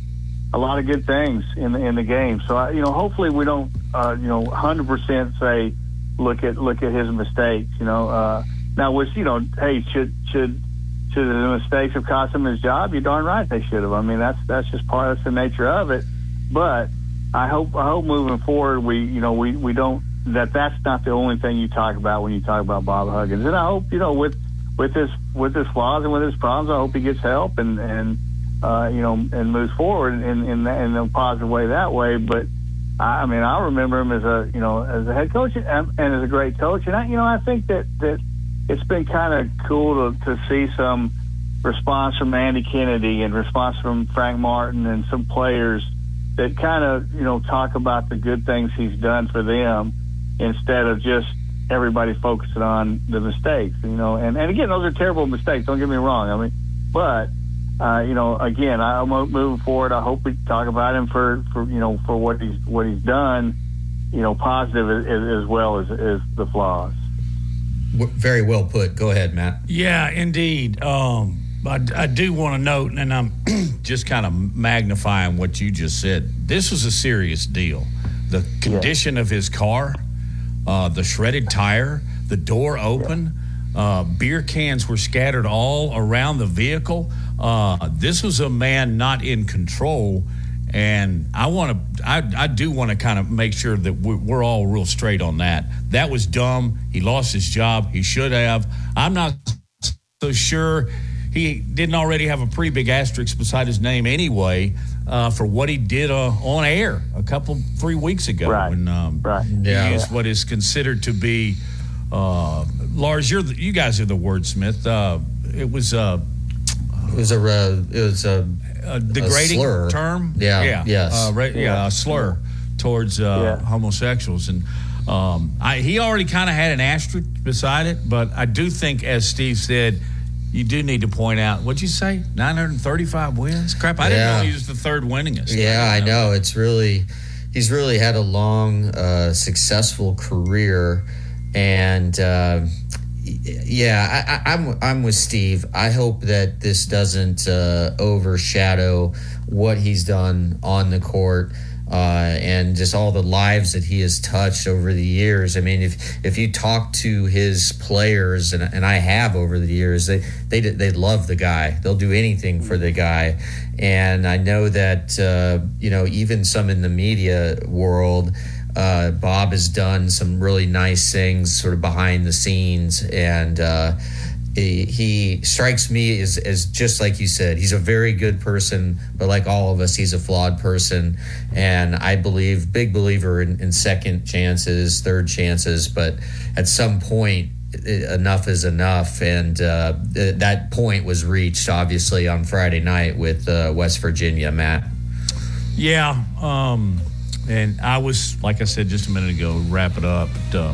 a lot of good things in the in the game. So I, you know, hopefully we don't uh, you know 100 percent say look at look at his mistakes. You know, uh, now which you know, hey, should should should the mistakes have cost him his job? You're darn right they should have. I mean, that's that's just part of the nature of it. But I hope I hope moving forward we you know we we don't that that's not the only thing you talk about when you talk about Bob Huggins. And I hope you know with with his with his flaws and with his problems, I hope he gets help and and uh, you know and moves forward in in, that, in a positive way that way. But I, I mean I remember him as a you know as a head coach and, and as a great coach. And I you know I think that that it's been kind of cool to to see some response from Andy Kennedy and response from Frank Martin and some players that kind of you know talk about the good things he's done for them instead of just everybody focusing on the mistakes you know and and again those are terrible mistakes don't get me wrong i mean but uh, you know again i'm moving forward i hope we talk about him for for you know for what he's what he's done you know positive as, as well as, as the flaws Very well put. Go ahead, Matt. Yeah, indeed. Um, I, I do want to note, and I'm just kind of magnifying what you just said. This was a serious deal. The condition of his car, uh, the shredded tire, the door open, uh, beer cans were scattered all around the vehicle. Uh, this was a man not in control. And I want to, I, I do want to kind of make sure that we're, we're all real straight on that. That was dumb. He lost his job. He should have. I'm not so sure he didn't already have a pretty big asterisk beside his name anyway uh, for what he did uh, on air a couple three weeks ago. Right. When, um, right. Yeah. He used what is considered to be uh, Lars. You're the, you guys are the wordsmith. Uh, it was uh, It was a uh, it was a, a degrading slur. term. Yeah, Yeah. yes. Uh, right, yeah. Yeah. A slur towards uh, Yeah. homosexuals, and um, I, he already kind of had an asterisk beside it. But I do think, as Steve said, you do need to point out. What'd you say? 935 wins. Crap! I didn't know he was the third winningest. Yeah, I know. It's really he's really had a long, uh, successful career, and uh, y- yeah, I, I, I'm I'm with Steve. I hope that this doesn't uh, overshadow what he's done on the court. Uh, and just all the lives that he has touched over the years. I mean, if if you talk to his players, and, and I have over the years, they they they love the guy. They'll do anything for the guy. And I know that uh, you know even some in the media world, uh, Bob has done some really nice things, sort of behind the scenes, and uh, he, he strikes me as, as just like you said, he's a very good person, but like all of us, he's a flawed person. And I believe, big believer in, in second chances, third chances, but at some point, enough is enough. And uh, that point was reached, obviously, on Friday night with uh, West Virginia, Matt. Yeah. Um, and I was, like I said just a minute ago, wrap it up. But, uh,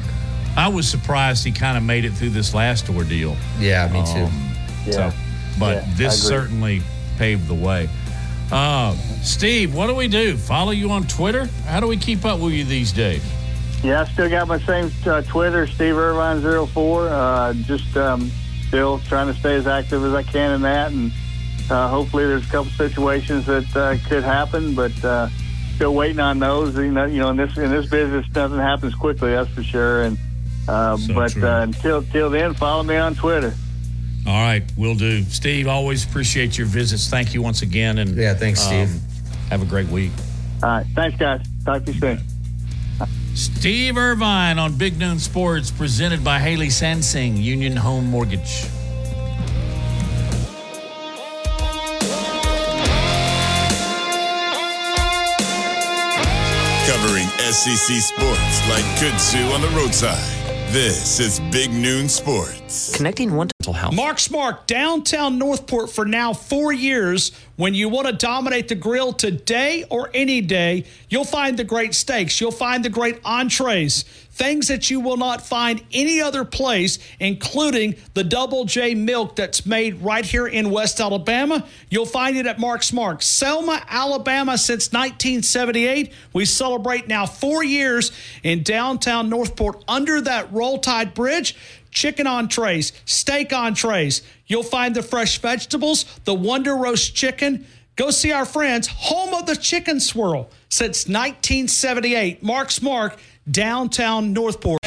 I was surprised he kind of made it through this last ordeal. Yeah, me too. Um, Yeah. So, but Yeah, this certainly paved the way. Uh, Steve, what do we do? Follow you on Twitter? How do we keep up with you these days? Yeah, I still got my same uh, Twitter, Steve Irvine 04. Uh, just um, still trying to stay as active as I can in that, and uh, hopefully there's a couple situations that uh, could happen, but uh, still waiting on those. You know, you know, in this in this business, nothing happens quickly, that's for sure. And uh, So but uh, until till then, follow me on Twitter. All right, we'll do. Steve, always appreciate your visits. Thank you once again. And Yeah, thanks, Steve. Have a great week. All right, thanks, guys. Talk to you soon. Steve Irvine on Big Noon Sports, presented by Haley Sansing, Union Home Mortgage. SEC sports like kudzu on the roadside. This is Big Noon Sports. Connecting one mental health. Mark's Mart, downtown Northport for now four years. When you want to dominate the grill today or any day, you'll find the great steaks. You'll find the great entrees, things that you will not find any other place, including the Double J milk that's made right here in West Alabama. You'll find it at Mark's Mart Selma, Alabama since 1978. We celebrate now four years in downtown Northport under that Roll Tide Bridge chicken entrees, steak entrees. You'll find the fresh vegetables, the Wonder Roast chicken. Go see our friends, home of the chicken swirl since 1978. Mark's Mart, downtown Northport.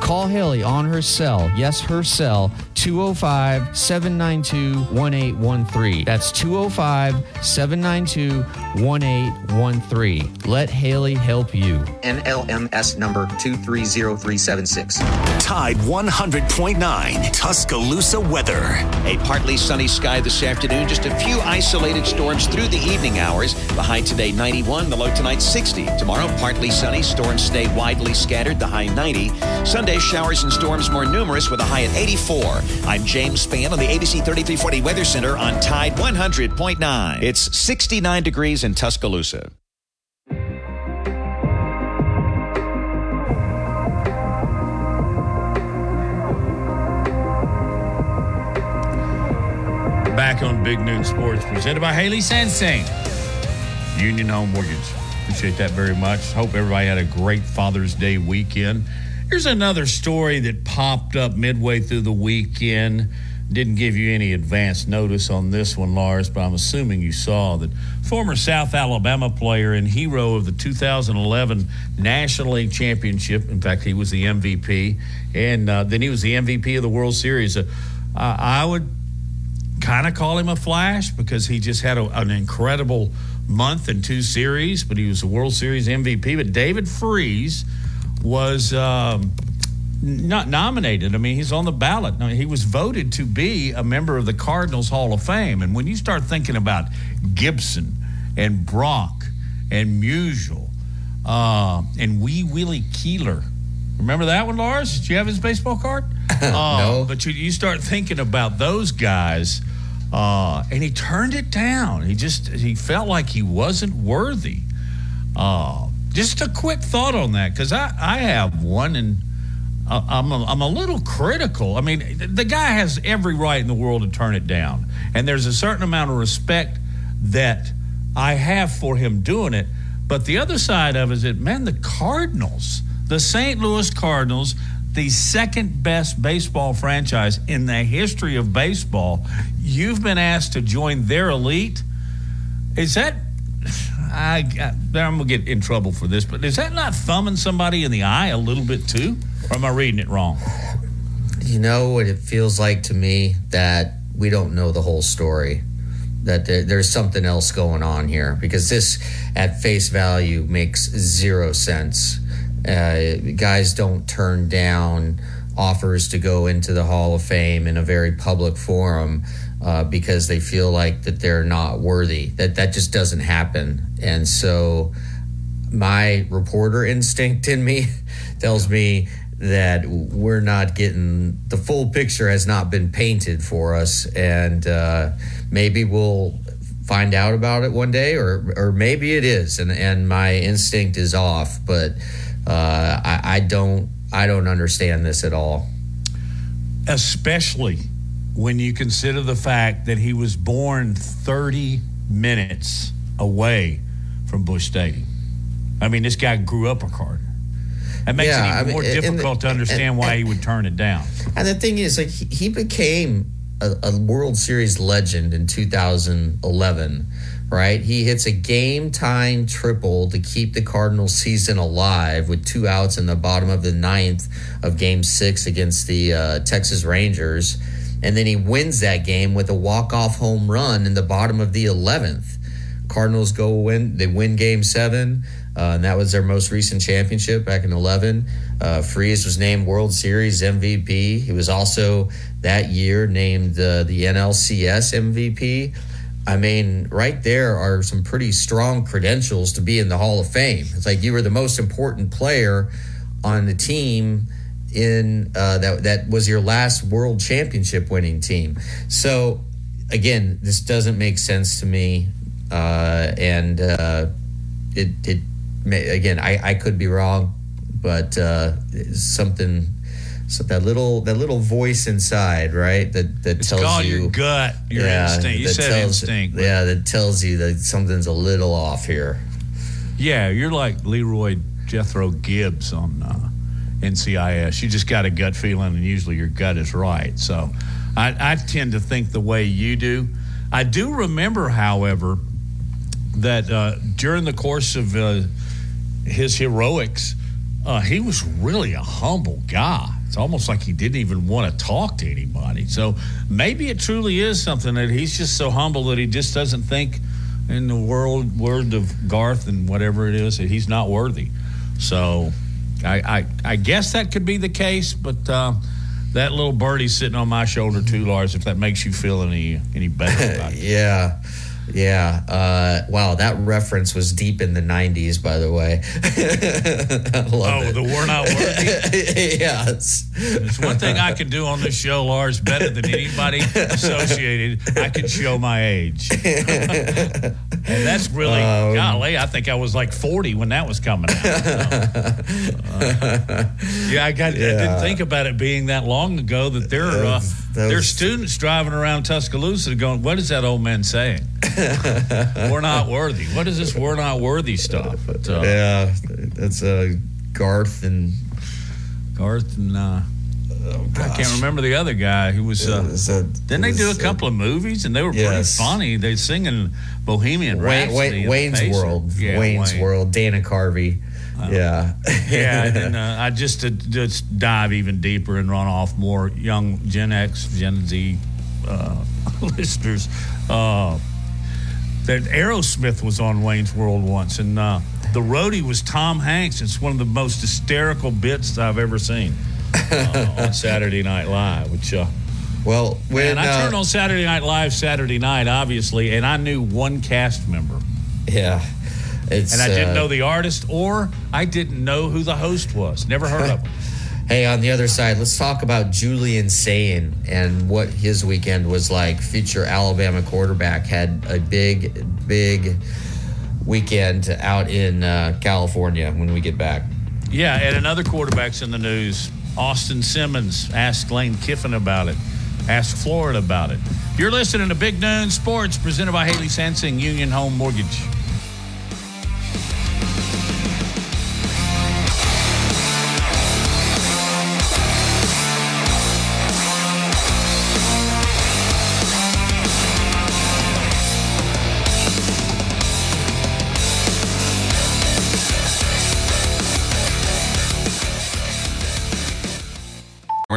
Call Haley on her cell. Yes, her cell, 205 792 1813. That's 205 792 1813. Let Haley help you. NMLS number 230376. Tide 100.9 Tuscaloosa weather. A partly sunny sky this afternoon, just a few isolated storms through the evening hours. The high today 91, the low tonight 60. Tomorrow, partly sunny, storms stay widely scattered, the high 90. Sunday, showers and storms more numerous with a high at 84. I'm James Spann on the ABC 3340 Weather Center on Tide 100.9. It's 69 degrees in Tuscaloosa. Back on Big Noon Sports, presented by Haley Sansing, Union Home Mortgage. Appreciate that very much. Hope everybody had a great Father's Day weekend. Here's another story that popped up midway through the weekend. Didn't give you any advance notice on this one, Lars, but I'm assuming you saw that former South Alabama player and hero of the 2011 National League Championship. In fact, he was the MVP, and uh, then he was the MVP of the World Series. Uh, I would kind of call him a flash because he just had a, an incredible month and two series, but he was a World Series MVP. But David Freese was um, not nominated. I mean, he's on the ballot. I mean, he was voted to be a member of the Cardinals Hall of Fame. And when you start thinking about Gibson and Brock and Musial uh, and Wee Willie Keeler, remember that one, Lars? Did you have his baseball card? Uh, No. But you, you start thinking about those guys, uh, and he turned it down. He just he felt like he wasn't worthy. Uh, just a quick thought on that because I, I have one and I- I'm a, I'm a little critical. I mean, the guy has every right in the world to turn it down, and there's a certain amount of respect that I have for him doing it. But the other side of it is that man, the Cardinals, the St. Louis Cardinals, the second best baseball franchise in the history of baseball. You've been asked to join their elite. Is that? I, I I'm gonna get in trouble for this, but is that not thumbing somebody in the eye a little bit too? Or am I reading it wrong? You know what it feels like to me that we don't know the whole story. That there, there's something else going on here because this, at face value, makes zero sense. Uh, guys don't turn down offers to go into the Hall of Fame in a very public forum uh, because they feel like that they're not worthy. That that just doesn't happen. And so, my reporter instinct in me tells me that we're not getting the full picture has not been painted for us, and uh, maybe we'll find out about it one day, or or maybe it is, and and my instinct is off, but uh, I, I don't I don't understand this at all. Especially when you consider the fact that he was born 30 minutes away from Busch Stadium. I mean, this guy grew up a Cardinal. That makes Yeah, it even I mean, more and- difficult to understand and- why he would turn it down. And the thing is, like, he, he became a, a World Series legend in 2011, right? He hits a game time triple to keep the Cardinals season alive with two outs in the bottom of the ninth of game six against the uh, Texas Rangers. And then he wins that game with a walk off home run in the bottom of the 11th. Cardinals go win. They win Game Seven, uh, and that was their most recent championship back in '11. Uh, Freese was named World Series MVP. He was also that year named uh, the NLCS MVP. I mean, right there are some pretty strong credentials to be in the Hall of Fame. It's like you were the most important player on the team in uh, that that was your last World Championship winning team. So again, this doesn't make sense to me, uh, and uh, it it may, again I, I could be wrong, but uh, something. So that little that little voice inside, right? That that It's tells called you your gut, your instinct. You said tells- instinct, but- Yeah, that tells you that something's a little off here. Yeah, you're like Leroy Jethro Gibbs on uh, NCIS. You just got a gut feeling, and usually your gut is right. So I, I tend to think the way you do. I do remember, however, that uh, during the course of uh, his heroics, uh, he was really a humble guy. It's almost like he didn't even want to talk to anybody. So maybe it truly is something that he's just so humble that he just doesn't think in the world word of Garth and whatever it is that he's not worthy. So I I, I guess that could be the case, but uh, that little birdie's sitting on my shoulder too, Lars. If that makes you feel any any better about it. Yeah. Yeah. Uh, wow, that reference was deep in the 90s, by the way. Oh, it. the we're not worthy. yeah. It's one thing I can do on this show, Lars, better than anybody associated. I can show my age. and that's really, Um, golly, I think I was like 40 when that was coming out. So, uh, yeah, I, got, I didn't think about it being that long ago that there are, uh, that there was- students driving around Tuscaloosa going, what is that old man saying? we're not worthy. What is this we're not worthy stuff? But, uh, yeah, that's uh, Garth and Garth and uh, I can't remember the other guy who was. Uh, Is that- didn't they do a was, couple of movies and they were Yes. pretty funny? They singing Bohemian Wayne, Rhapsody. Wayne, Wayne's World. Yeah, Wayne's Wayne. World. Dana Carvey. Yeah. yeah, and uh, I just to just dive even deeper and run off more young Gen X, Gen Z uh, listeners. Uh, that Aerosmith was on Wayne's World once, and uh, the roadie was Tom Hanks. It's one of the most hysterical bits I've ever seen uh, on Saturday Night Live. Which, uh, well, when and I uh, turned on Saturday Night Live Saturday night, obviously, and I knew one cast member. Yeah. It's, And I didn't uh, know the artist, or I didn't know who the host was. Never heard of him. Hey, on the other side, let's talk about Julian Sayin and what his weekend was like. Future Alabama quarterback had a big, big weekend out in uh, California when we get back. Yeah, and another quarterback's in the news. Austin Simmons asked Lane Kiffin about it. Ask Florida about it. You're listening to Big Noon Sports, presented by Haley Sansing Union Home Mortgage.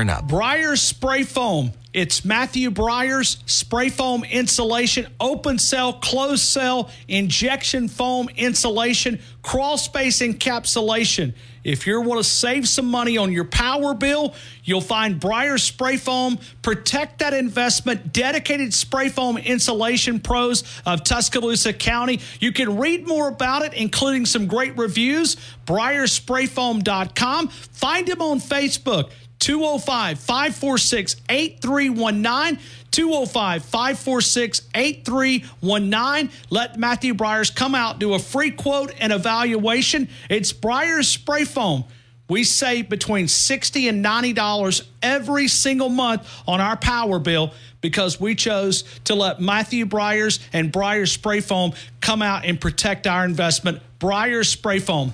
Coming up. Spray Foam. It's Matthew Breyer's spray foam insulation, open cell, closed cell, injection foam insulation, crawl space encapsulation. If you want to save some money on your power bill, you'll find Briar Spray Foam. Protect that investment. Dedicated spray foam insulation pros of Tuscaloosa County. You can read more about it, including some great reviews. BriarSprayFoam.com. Find him on Facebook. 205 546 8319. 205 546 8319. Let Matthew Briers come out, do a free quote and evaluation. It's Briers Spray Foam. We save between 60 and $90 every single month on our power bill because we chose to let Matthew Briers and Briers Spray Foam come out and protect our investment. Briers Spray Foam.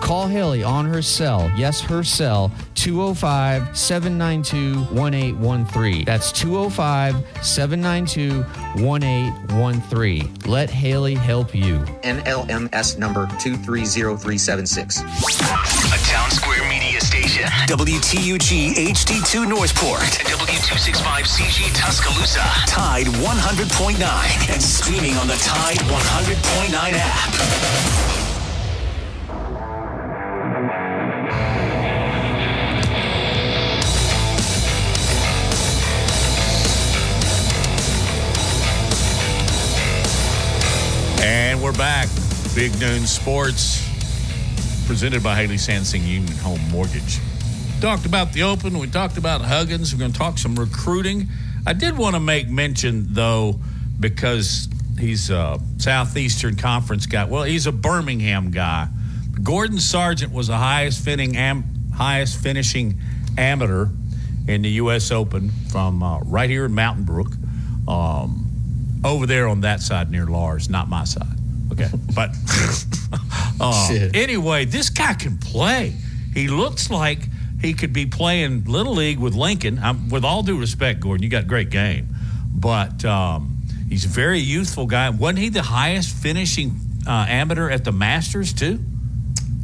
Call Haley on her cell, yes, her cell, 205 792 1813. That's 205 792 1813. Let Haley help you. NMLS number 230376. A Town Square Media Station. WTUG HD2 Northport. And W265CG Tuscaloosa. Tide 100.9. And streaming on the Tide 100.9 app. And we're back. Big Noon Sports, presented by Haley Sansing Union Home Mortgage. Talked about the Open. We talked about Huggins. We're going to talk some recruiting. I did want to make mention, though, because he's a Southeastern Conference guy. Well, he's a Birmingham guy. Gordon Sargent was the highest finishing, am, highest finishing amateur in the U.S. Open from uh, right here in Mountain Brook. Um, over there on that side near Lars, not my side. Okay, but uh, anyway, this guy can play. He looks like he could be playing little league with Lincoln. I'm, with all due respect, Gordon, you got a great game, but um, he's a very youthful guy. Wasn't he the highest finishing uh, amateur at the Masters too?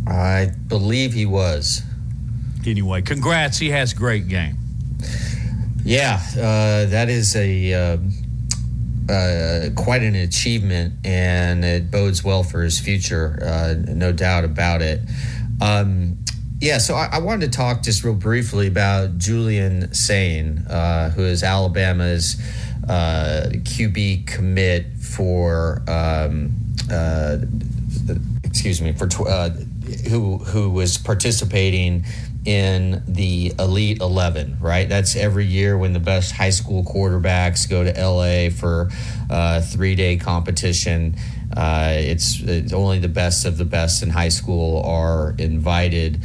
I believe he was. Anyway, congrats. He has great game. Yeah, uh, that is a uh, quite an achievement, and it bodes well for his future, uh, no doubt about it. Um, yeah, so I, I, wanted to talk just real briefly about Julian Sayin, uh, who is Alabama's uh, QB commit for, um, uh, excuse me, for tw- uh, who who was participating in the Elite 11, right? That's every year when the best high school quarterbacks go to LA for a three day competition. Uh, it's, it's, only the best of the best in high school are invited.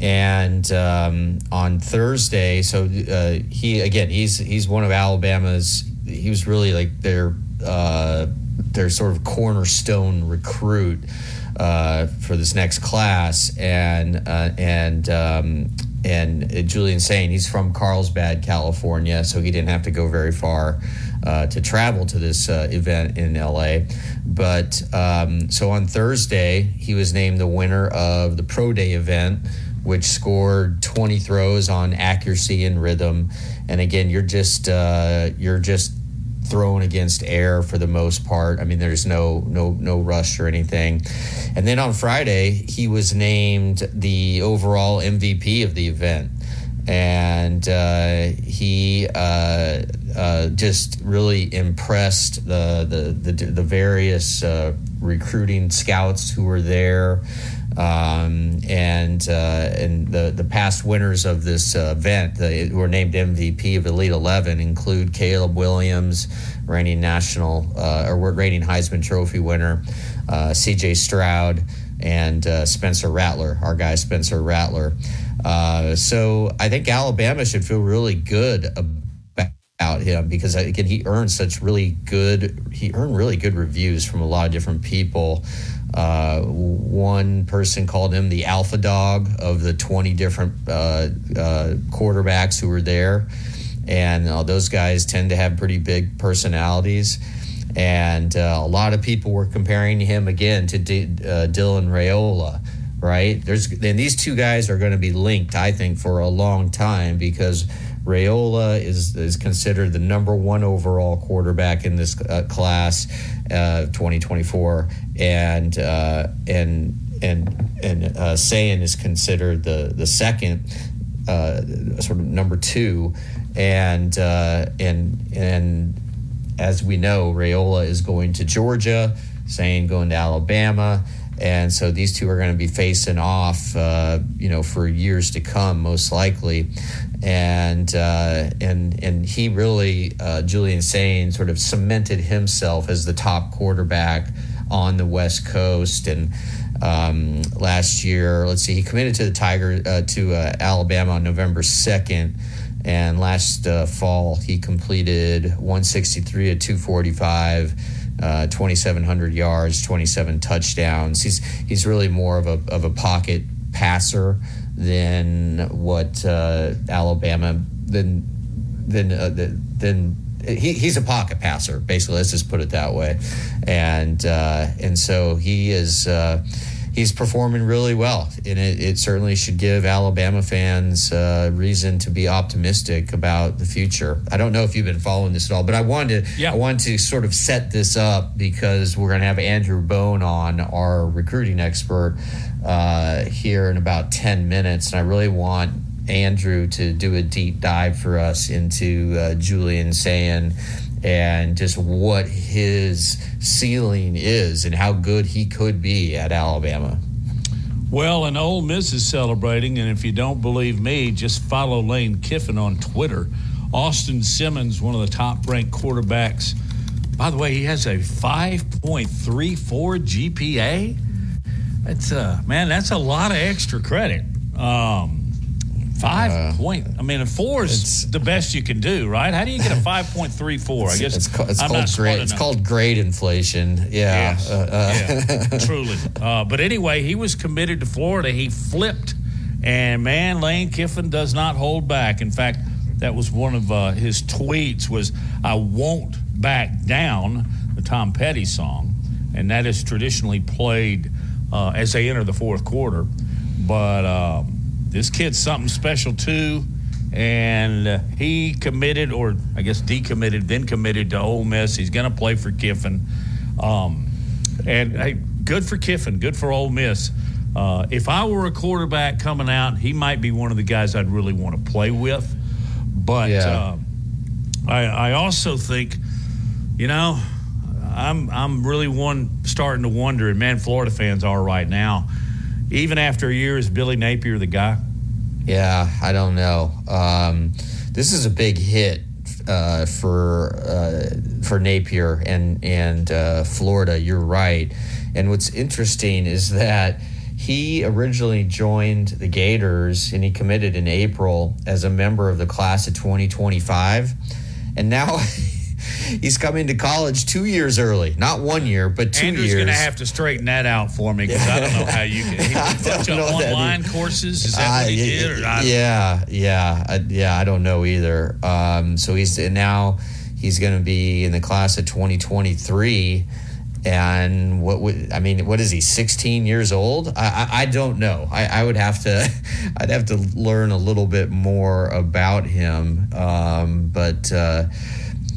And um, on Thursday, so uh, he again, he's he's one of Alabama's. He was really like their uh, their sort of cornerstone recruit uh, for this next class, and uh, and um, and Julian Sayin he's from Carlsbad, California, so he didn't have to go very far uh, to travel to this uh, event in LA. But um, so on Thursday, he was named the winner of the Pro Day event, which scored 20 throws on accuracy and rhythm. And again, you're just uh, you're just thrown against air for the most part. I mean, there's no no no rush or anything. And then on Friday, he was named the overall MVP of the event, and uh, he uh, uh, just really impressed the the the, the various uh, recruiting scouts who were there. Um, and uh, and the the past winners of this uh, event who were named MVP of Elite Eleven include Caleb Williams, reigning national uh, or reigning Heisman Trophy winner, uh, C.J. Stroud, and uh, Spencer Rattler, our guy Spencer Rattler. Uh, so I think Alabama should feel really good about him because again he earned such really good he earned really good reviews from a lot of different people. Uh, one person called him the alpha dog of the 20 different uh, uh, quarterbacks who were there. And uh, those guys tend to have pretty big personalities. And uh, a lot of people were comparing him again to D- uh, Dylan Raiola, right? There's and these two guys are going to be linked, I think, for a long time because Raiola is is considered the number one overall quarterback in this uh, class, uh, 2024, and uh, and and and uh, Sayin is considered the the second, uh, sort of number two, and uh, and and as we know, Raiola is going to Georgia, Sayin going to Alabama. And so these two are going to be facing off, uh, you know, for years to come, most likely. And uh, and and he really, uh, Julian Sayin, sort of cemented himself as the top quarterback on the West Coast. And um, last year, let's see, he committed to the Tiger uh, to uh, Alabama on November second. And last uh, fall, he completed 163 at 245 uh, 2,700 yards, 27 touchdowns. He's he's really more of a of a pocket passer than what uh, Alabama than than uh, than he, he's a pocket passer basically. Let's just put it that way, and uh, and so he is. He's performing really well, and it, it certainly should give Alabama fans uh, reason to be optimistic about the future. I don't know if you've been following this at all, but I wanted to, Yeah. I wanted to sort of set this up because we're going to have Andrew Bone on, our recruiting expert, uh, here in about ten minutes, and I really want. Andrew to do a deep dive for us into uh, Julian Sayin and just what his ceiling is and how good he could be at Alabama. Well, and Ole Miss is celebrating, and if you don't believe me, just follow Lane Kiffin on Twitter. Austin Simmons, one of the top ranked quarterbacks. By the way, he has a 5.34 GPA. That's uh man, that's a lot of extra credit. Um five point I mean a four is the best you can do, right? How do you get a five point three four? I guess it's, ca- it's called grade. It's called grade inflation. Yeah. Yes. Uh, uh, yeah, truly. Uh, but anyway, he was committed to Florida. He flipped, and man, Lane Kiffin does not hold back. In fact, that was one of uh, his tweets: "Was I won't back down." The Tom Petty song, and that is traditionally played uh, as they enter the fourth quarter. But um, this kid's something special too. And uh, he committed, or I guess decommitted, then committed to Ole Miss. He's going to play for Kiffin. Um, and hey, good for Kiffin, good for Ole Miss. Uh, if I were a quarterback coming out, he might be one of the guys I'd really want to play with. But Yeah. uh, I, I also think, you know, I'm I'm really one starting to wonder, and man, Florida fans are right now. Even after a year, is Billy Napier the guy? Yeah, I don't know. Um, this is a big hit uh, for uh, for Napier and and uh, Florida. You're right. And what's interesting is that he originally joined the Gators and he committed in April as a member of the class of 2025, and now. He's coming to college two years early, not one year, but two Andrew's years. going to have to straighten that out for me because I don't know how you can. He bunch don't of know that online courses. Is that what he Uh, did? Or yeah, yeah, I, yeah. I don't know either. Um, so he's and now he's going to be in the class of 2023. And what would I mean? What is he? 16 years old? I, I, I don't know. I, I would have to, I'd have to learn a little bit more about him. Um, but uh,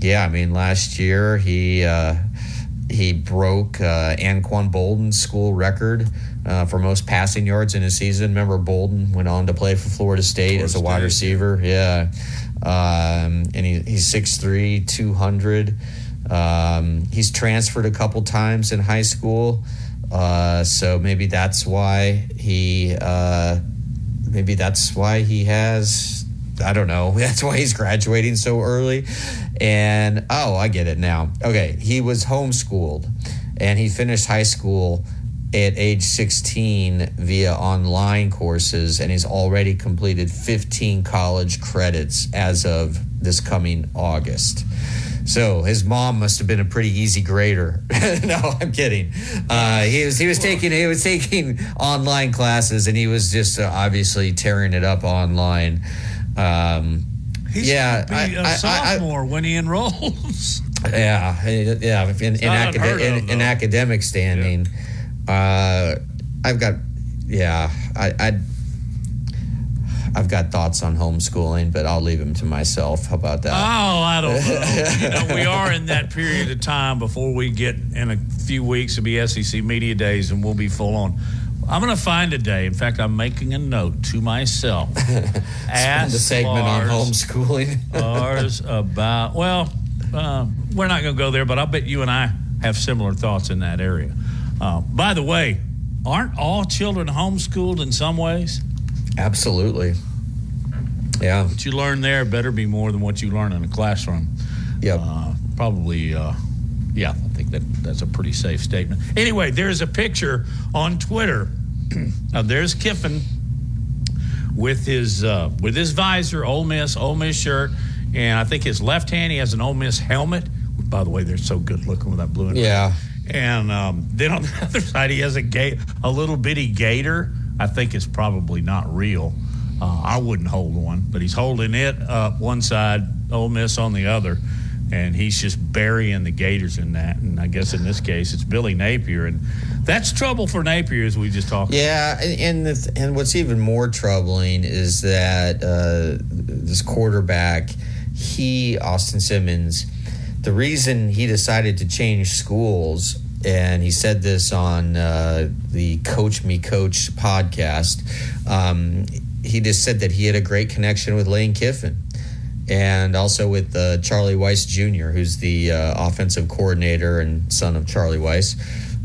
yeah, I mean, last year he. Uh, he broke uh, Anquan Boldin's school record uh, for most passing yards in a season. Remember, Bolden went on to play for Florida State as a wide receiver. Yeah. Um, and he, he's 6'3, 200. Um, he's transferred a couple times in high school. Uh, so maybe that's why he, uh, maybe that's why he has I don't know. That's why he's graduating so early. And oh, I get it now. Okay, he was homeschooled and he finished high school at age 16 via online courses and he's already completed 15 college credits as of this coming August. So his mom must have been a pretty easy grader. no, I'm kidding. Uh, he was he was taking he was taking online classes and he was just uh, obviously tearing it up online. Um, He's yeah, gonna be a I- I- I- sophomore when he enrolls. yeah, yeah. In, in, acad- of, in, in academic standing, uh, I've got, yeah, I, I, I've got thoughts on homeschooling, but I'll leave them to myself. How about that? Oh, I don't know. you know, we are in that period of time before we get in a few weeks to be SEC Media Days, and we'll be full on. I'm going to find a day. In fact, I'm making a note to myself. Ask the segment on homeschooling. Lars about well, uh, we're not going to go there, but I bet you and I have similar thoughts in that area. Uh, by the way, aren't all children homeschooled in some ways? Absolutely. Yeah. What you learn there better be more than what you learn in a classroom. Yeah. Uh, probably, uh, yeah, I think that that's a pretty safe statement. Anyway, there's a picture on Twitter. uh, there's Kiffin with his uh, with his visor, Ole Miss, Ole Miss shirt, and I think his left hand he has an Ole Miss helmet. By the way, they're so good looking with that blue and red. Yeah. And um, then on the other side, he has a ga- a little bitty gator. I think it's probably not real. Uh, I wouldn't hold one, but he's holding it up one side, Ole Miss on the other, and he's just burying the Gators in that. And I guess in this case, it's Billy Napier, and that's trouble for Napier, as we just talked. Yeah, and and, the, and what's even more troubling is that uh, this quarterback, he Austin Simmons, the reason he decided to change schools, and he said this on uh, the Coach Me Coach podcast. Um, he just said that he had a great connection with Lane Kiffin and also with uh, Charlie Weis Jr., who's the uh, offensive coordinator and son of Charlie Weis,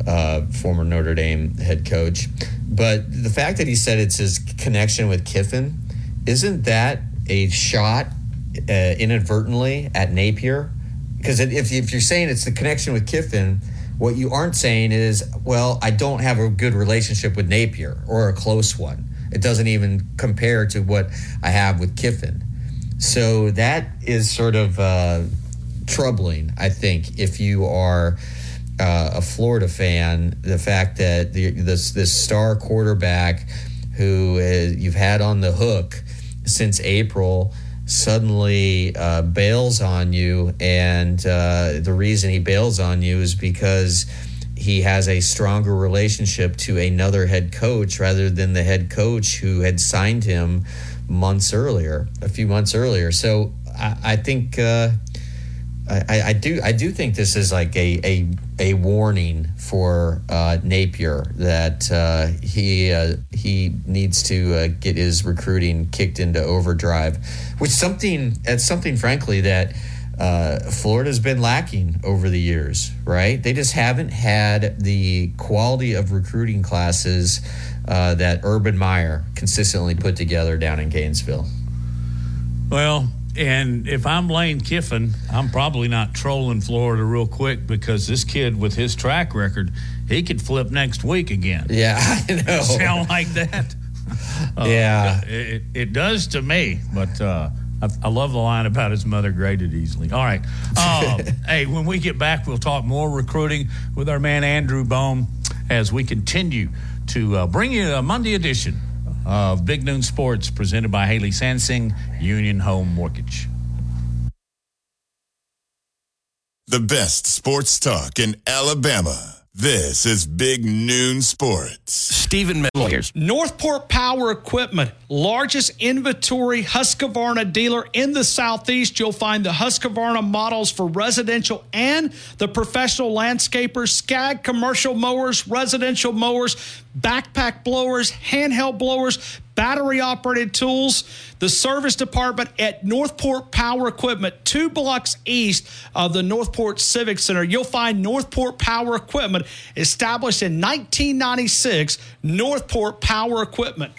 uh, former Notre Dame head coach. But the fact that he said it's his connection with Kiffin, isn't that a shot uh, inadvertently at Napier? Because if, if you're saying it's the connection with Kiffin, what you aren't saying is, well, I don't have a good relationship with Napier or a close one. It doesn't even compare to what I have with Kiffin. So that is sort of uh, troubling, I think, if you are uh, a Florida fan. The fact that the, this this star quarterback who uh, you've had on the hook since April suddenly uh, bails on you, and uh, the reason he bails on you is because he has a stronger relationship to another head coach rather than the head coach who had signed him months earlier, a few months earlier. So I, I think uh, I, I do I do think this is like a a, a warning for uh, Napier that uh, he uh, he needs to uh, get his recruiting kicked into overdrive, which something that's something frankly that uh, Florida's been lacking over the years, right? They just haven't had the quality of recruiting classes uh, that Urban Meyer consistently put together down in Gainesville. Well, and if I'm Lane Kiffin, I'm probably not trolling Florida real quick because this kid with his track record, he could flip next week again. Yeah, I know. Sound like that? Uh, Yeah. It, it does to me, but uh, I, I love the line about his mother graded easily. All right. Um, hey, when we get back, we'll talk more recruiting with our man Andrew Bone as we continue to uh, bring you a Monday edition of Big Noon Sports presented by Haley Sansing Union Home Mortgage. The best sports talk in Alabama. This is Big Noon Sports. Stephen Lawyers. Northport Power Equipment, largest inventory Husqvarna dealer in the Southeast. You'll find the Husqvarna models for residential and the professional landscapers, Skag commercial mowers, residential mowers, backpack blowers, handheld blowers, battery operated tools. The service department at Northport Power Equipment, two blocks east of the Northport Civic Center. You'll find Northport Power Equipment established in 1996. Northport Power Equipment.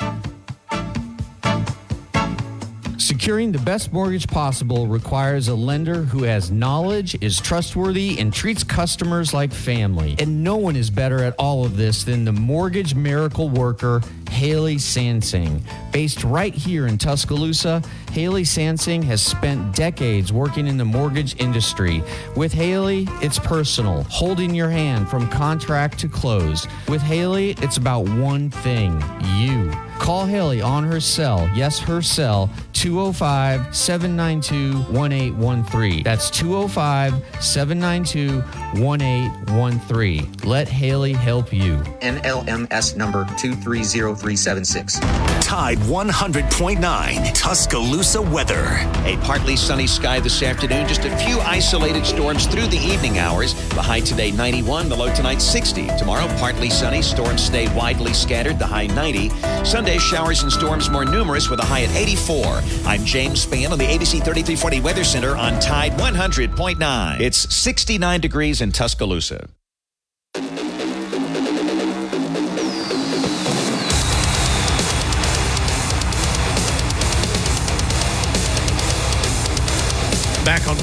Securing the best mortgage possible requires a lender who has knowledge, is trustworthy, and treats customers like family. And no one is better at all of this than the mortgage miracle worker, Haley Sansing. Based right here in Tuscaloosa, Haley Sansing has spent decades working in the mortgage industry. With Haley, it's personal, holding your hand from contract to close. With Haley, it's about one thing you. Call Haley on her cell, yes, her cell, 205 792 1813. That's 205 792 1813. Let Haley help you. NMLS number 230376. Tide 100.9 Tuscaloosa weather. A partly sunny sky this afternoon, just a few isolated storms through the evening hours. The high today 91, the low tonight 60. Tomorrow, partly sunny, storms stay widely scattered, the high 90. Sunday, showers and storms more numerous with a high at 84. I'm James Spann on the ABC 3340 Weather Center on Tide 100.9. It's 69 degrees in Tuscaloosa.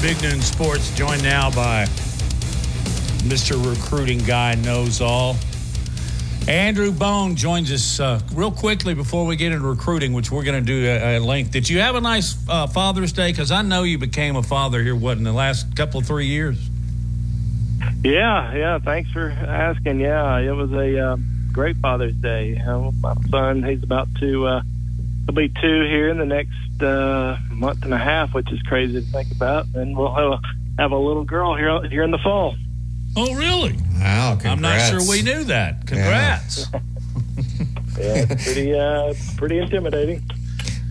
Big Noon Sports, joined now by Mr. Recruiting Guy Knows All. Andrew Bone joins us uh, real quickly before we get into recruiting, which we're going to do at length. Did you have a nice uh, Father's Day? Because I know you became a father here, what, in the last couple, three years? Yeah, yeah. Thanks for asking. Yeah, it was a uh, great Father's Day. My son, he's about to, uh, he'll be two here in the next uh, month and a half, which is crazy to think about. And we'll have a, have a little girl here here in the fall. Oh, really? Wow, congrats. I'm not sure we knew that. Congrats. Yeah, it's pretty, uh, pretty intimidating.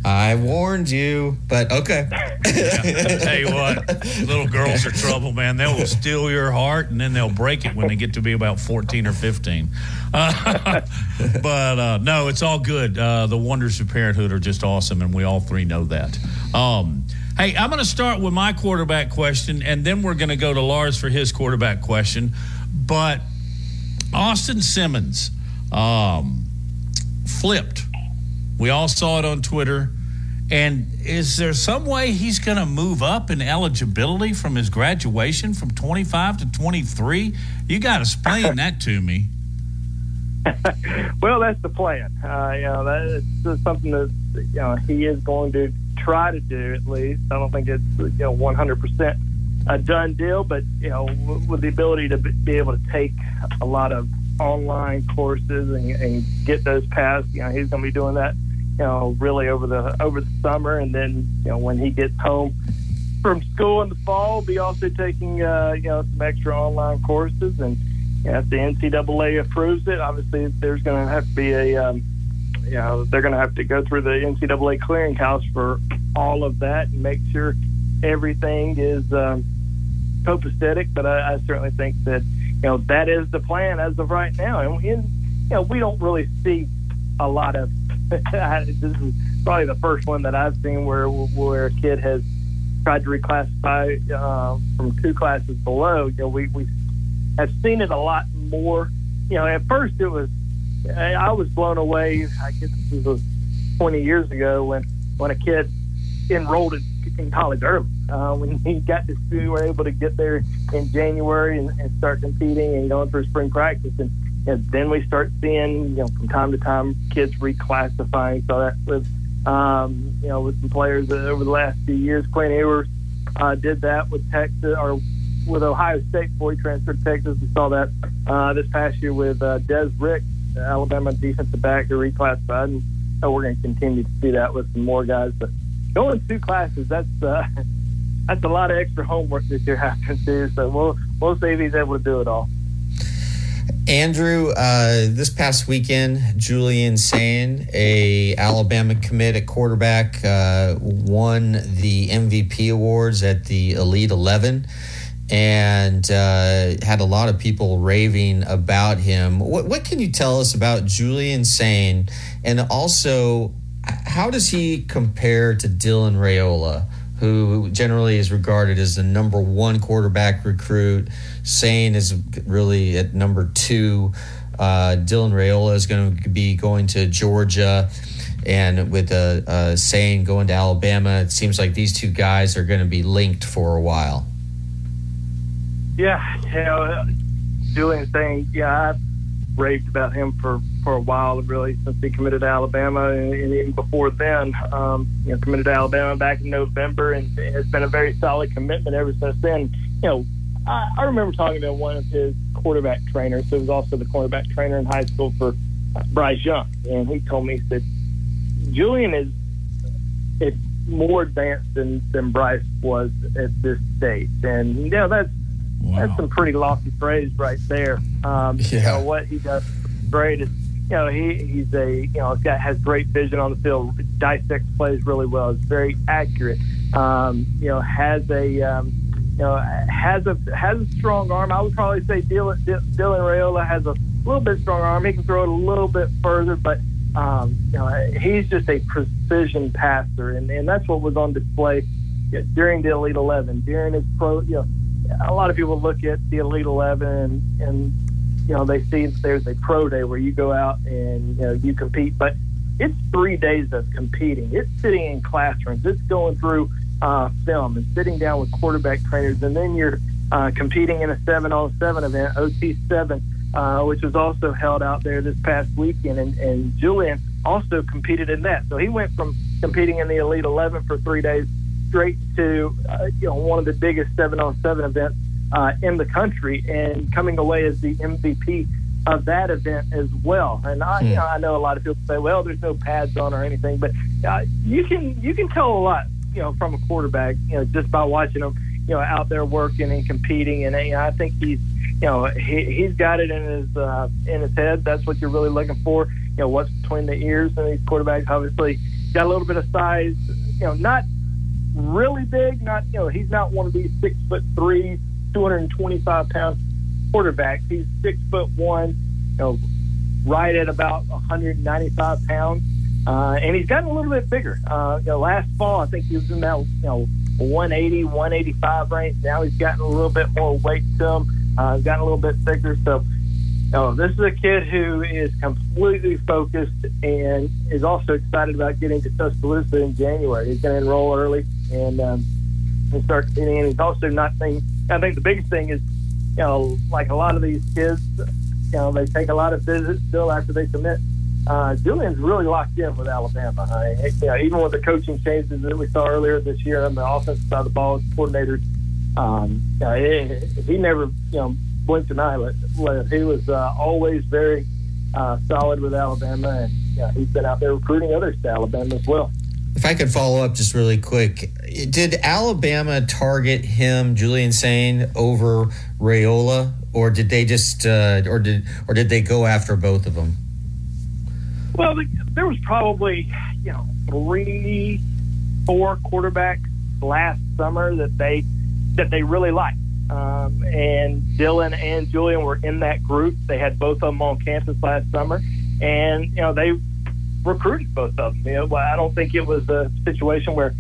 I warned you, but okay. I tell you what, little girls are trouble, man. They will steal your heart and then they'll break it when they get to be about 14 or 15. Uh, but uh, no, it's all good. Uh, the wonders of parenthood are just awesome, and we all three know that. Um, hey, I'm going to start with my quarterback question, and then we're going to go to Lars for his quarterback question. But Austin Simmons um, flipped. We all saw it on Twitter. And is there some way he's going to move up in eligibility from his graduation from 25 to 23? You got to explain that to me. well, that's the plan. Uh, you know, that's something that you know he is going to try to do at least. I don't think it's you know 100 percent a done deal, but you know, with the ability to be able to take a lot of online courses and, and get those passed, you know, he's going to be doing that. You know, really over the over the summer, and then you know when he gets home from school in the fall, be also taking uh, you know some extra online courses and you know, if the NCAA approves it, obviously there's going to have to be a, um, you know, they're going to have to go through the NCAA clearinghouse for all of that and make sure everything is um, copacetic. But I, I certainly think that you know that is the plan as of right now, and, and you know we don't really see a lot of. this is probably the first one that I've seen where where a kid has tried to reclassify uh, from two classes below. You know, we we have seen it a lot more. You know, at first it was I was blown away. I guess this was 20 years ago when when a kid enrolled in, in college early. Uh, when he got to school, we were able to get there in January and, and start competing and going for spring practice. And, and then we start seeing, you know, from time to time, kids reclassifying. So that with, um, you know, with some players over the last few years, Quinn Ewers uh, did that with Texas or with Ohio State before he transferred to Texas. We saw that uh, this past year with uh, Des Rick, Alabama defensive back, who reclassified, and uh, we're going to continue to see that with some more guys. But going two classes, that's uh, that's a lot of extra homework that you're having to do. So we'll we'll see if he's able to do it all. Andrew, uh, this past weekend, Julian Sayin, a Alabama commit at quarterback, uh, won the MVP awards at the Elite Eleven and uh, had a lot of people raving about him. What, what can you tell us about Julian Sayin? And also, how does he compare to Dylan Raiola, who generally is regarded as the number one quarterback recruit? Sayin is really at number two. Uh, Dylan Raiola is going to be going to Georgia. and with uh, uh, Sayin going to Alabama, it seems like these two guys are going to be linked for a while. Yeah, you know, Julian Sayin, yeah, raved about him for, for a while, really, since he committed to Alabama, and, and even before then, um, you know, committed to Alabama back in November, and it's been a very solid commitment ever since then. You know, I, I remember talking to one of his quarterback trainers, who was also the quarterback trainer in high school for uh, Bryce Young, and he told me that Julian is is more advanced than, than Bryce was at this stage, and you know that's that's some pretty lofty praise right there. Um, You know what he does great is you know he he's a you know guy has great vision on the field, dissects plays really well, is very accurate. Um, you know has a um, you know has a has a strong arm. I would probably say Dylan, Dylan Raiola has a little bit strong arm. He can throw it a little bit further, but um, you know he's just a precision passer, and, and that's what was on display during the Elite Eleven, during his pro. You know, a lot of people look at the Elite Eleven and, you know they see there's a pro day where you go out and you know you compete, but it's three days of competing. It's sitting in classrooms. It's going through uh, film and sitting down with quarterback trainers, and then you're uh, competing in a seven-on-seven event, OT7, uh, which was also held out there this past weekend, and, and Julian also competed in that. So he went from competing in the Elite 11 for three days straight to uh, you know one of the biggest seven-on-seven events uh, in the country, and coming away as the MVP of that event as well. And I, you know, I know a lot of people say, well, there's no pads on or anything, but uh, you can you can tell a lot you know, from a quarterback, you know, just by watching him, you know, out there working and competing. And you know, I think he's, you know, he, he's got it in his uh, in his head. That's what you're really looking for. You know, what's between the ears and these quarterbacks. Obviously, got a little bit of size. You know, not really big. Not you know, he's not one of these six foot three, 225 pound quarterbacks. He's six foot one. You know, right at about 195 pounds. Uh, and he's gotten a little bit bigger. Uh, you know, last fall, I think he was in that, you know, 180, 185 range. Now he's gotten a little bit more weight to him. Uh, gotten a little bit thicker. So, you know, this is a kid who is completely focused and is also excited about getting to Tuscaloosa in January. He's going to enroll early and, um, and start. And he's also not thinking, I think the biggest thing is, you know, like a lot of these kids, you know, they take a lot of visits still after they commit uh, Julian's really locked in with Alabama. I, you know, even with the coaching changes that we saw earlier this year on the offensive side of the ball, coordinators, um, you know, he, he never, you know, blinked an eyelid. He was uh, always very uh, solid with Alabama, and know, he's been out there recruiting others to Alabama as well. If I could follow up just really quick, did Alabama target him, Julian Sayin, over Raiola, or did they just, uh, or did, or did they go after both of them? Well, there was probably you know three, four quarterbacks last summer that they that they really liked. Um, and Dylan and Julian were in that group. They had both of them on campus last summer, and you know they recruited both of them. You know, I don't think it was a situation where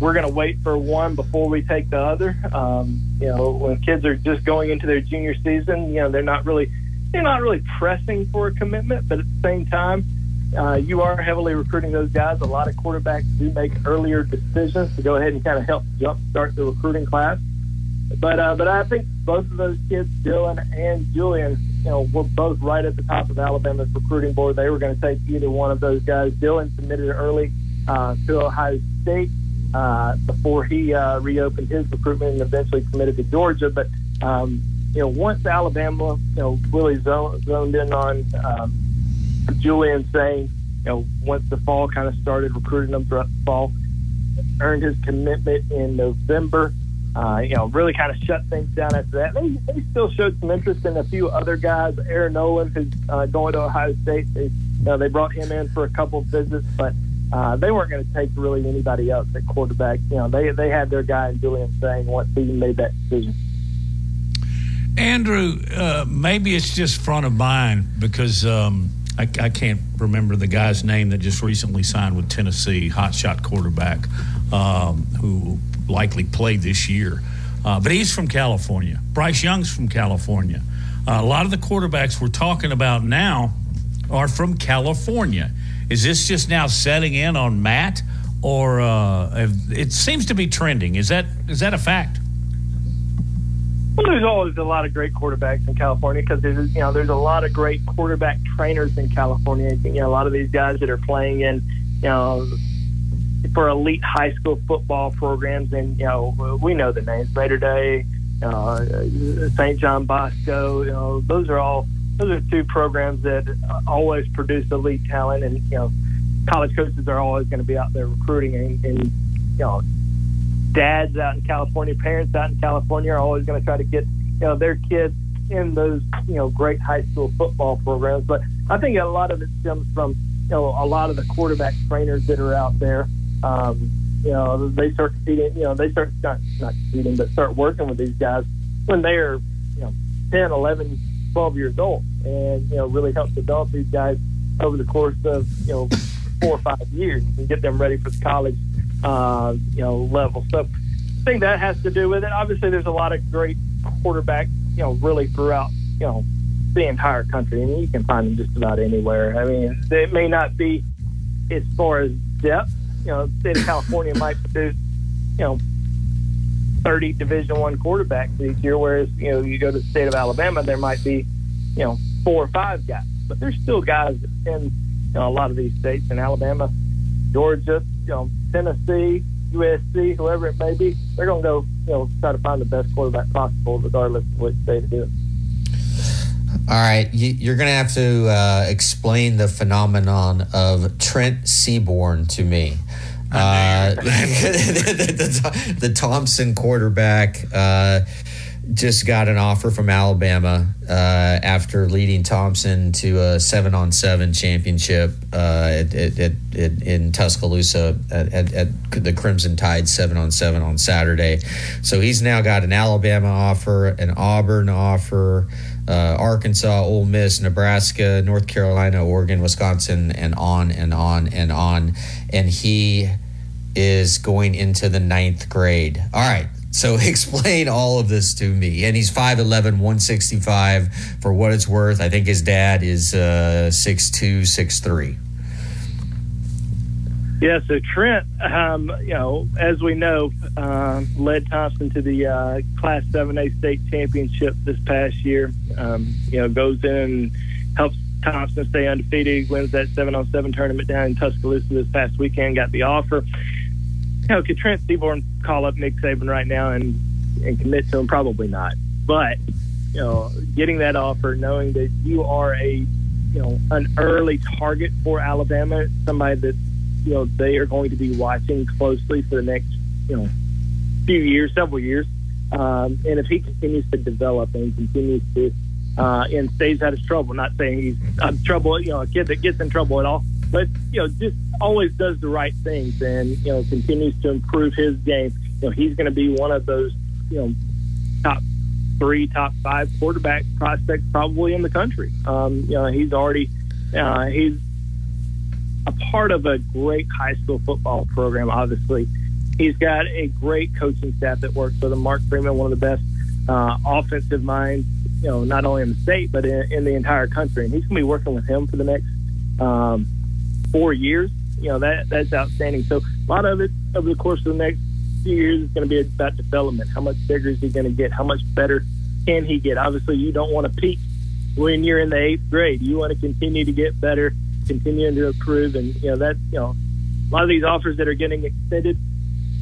we're going to wait for one before we take the other. Um, you know, when kids are just going into their junior season, you know, they're not really they're not really pressing for a commitment, but at the same time, uh, you are heavily recruiting those guys. A lot of quarterbacks do make earlier decisions to go ahead and kind of help jumpstart the recruiting class. But uh, but I think both of those kids, Dylan and Julian, you know, were both right at the top of Alabama's recruiting board. They were going to take either one of those guys. Dylan submitted early uh, to Ohio State uh, before he uh, reopened his recruitment and eventually committed to Georgia. But um, you know, once Alabama, you know, really zoned, zoned in on um, Julian Sayin, you know, once the fall kind of started recruiting them throughout the fall, earned his commitment in November. Uh, you know, really kind of shut things down after that. They, they still showed some interest in a few other guys. Air Noland, who's uh, going to Ohio State, they, you know, they brought him in for a couple of visits, but uh, they weren't going to take really anybody else at quarterback. You know, they they had their guy in Julian Sayin once he made that decision. Andrew, uh, maybe it's just front of mind because um, I, I, can't remember the guy's name that just recently signed with Tennessee, hotshot quarterback, um, who likely played this year. Uh, but he's from California. Bryce Young's from California. Uh, a lot of the quarterbacks we're talking about now are from California. Is this just now setting in on Matt, or uh, it seems to be trending? Is that is that a fact? Well, there's always a lot of great quarterbacks in California because there's you know there's a lot of great quarterback trainers in California. You know, a lot of these guys that are playing in you know for elite high school football programs, and you know we know the names Mater Dei, uh, St. John Bosco. You know, those are all those are two programs that always produce elite talent, and you know, college coaches are always going to be out there recruiting, and, and you know, dads out in California, parents out in California are always going to try to get you know their kids in those you know great high school football programs. But I think a lot of it stems from you know a lot of the quarterback trainers that are out there. Um, you know, they start competing. You know, they start not not competing, but start working with these guys when they are you know 10, 11, 12 years old, and you know really help develop these guys over the course of you know four or five years and get them ready for the college uh, you know level. So I think that has to do with it. Obviously, there's a lot of great quarterbacks you know really throughout you know the entire country, and you can find them just about anywhere. I mean, it may not be as far as depth. You know, state of California might produce you know 30 Division One quarterbacks each year, whereas you know you go to the state of Alabama, there might be you know four or five guys, but there's still guys in you know, a lot of these states in Alabama, Georgia, you know Tennessee, USC, whoever it may be. They're going to go you know try to find the best quarterback possible, regardless of which state it is. All right, you're going to have to uh, explain the phenomenon of Trent Seaborn to me. Uh, the, the, Thompson quarterback uh, just got an offer from Alabama uh, after leading Thompson to a seven on seven championship uh, at, at, at, in Tuscaloosa at, the Crimson Tide seven on seven on Saturday. So he's now got an Alabama offer, an Auburn offer. Uh, Arkansas, Ole Miss, Nebraska, North Carolina, Oregon, Wisconsin, and on and on and on. And he is going into the ninth grade. All right. So explain all of this to me. And he's 5'11, 165 for what it's worth. I think his dad is uh, 6'2, 6'3. Yeah, so Trent, um, you know, as we know, uh, led Thompson to the uh, Class 7A state championship this past year. Um, you know, goes in and helps Thompson stay undefeated, wins that 7 on 7 tournament down in Tuscaloosa this past weekend, got the offer you know, could Trent Seaborn call up Nick Saban right now and and commit to him? Probably not. But you know, getting that offer, knowing that you are a you know an early target for Alabama, somebody that you know they are going to be watching closely for the next you know few years, several years. Um, and if he continues to develop and continues to uh, and stays out of trouble, not saying he's trouble, you know, a kid that gets in trouble at all, but you know, just always does the right things and you know continues to improve his game. You know, he's going to be one of those you know top three, top five quarterback prospects probably in the country. Um, you know, he's already uh, he's a part of a great high school football program. Obviously, he's got a great coaching staff that works with him. Mark Freeman, one of the best uh, offensive minds, you know, not only in the state but in, in the entire country. And he's going to be working with him for the next um, four years, you know, that that's outstanding. So a lot of it over the course of the next few years is going to be about development. How much bigger is he going to get? How much better can he get? Obviously, you don't want to peak when you're in the eighth grade. You want to continue to get better, continue to improve, and you know that you know a lot of these offers that are getting extended,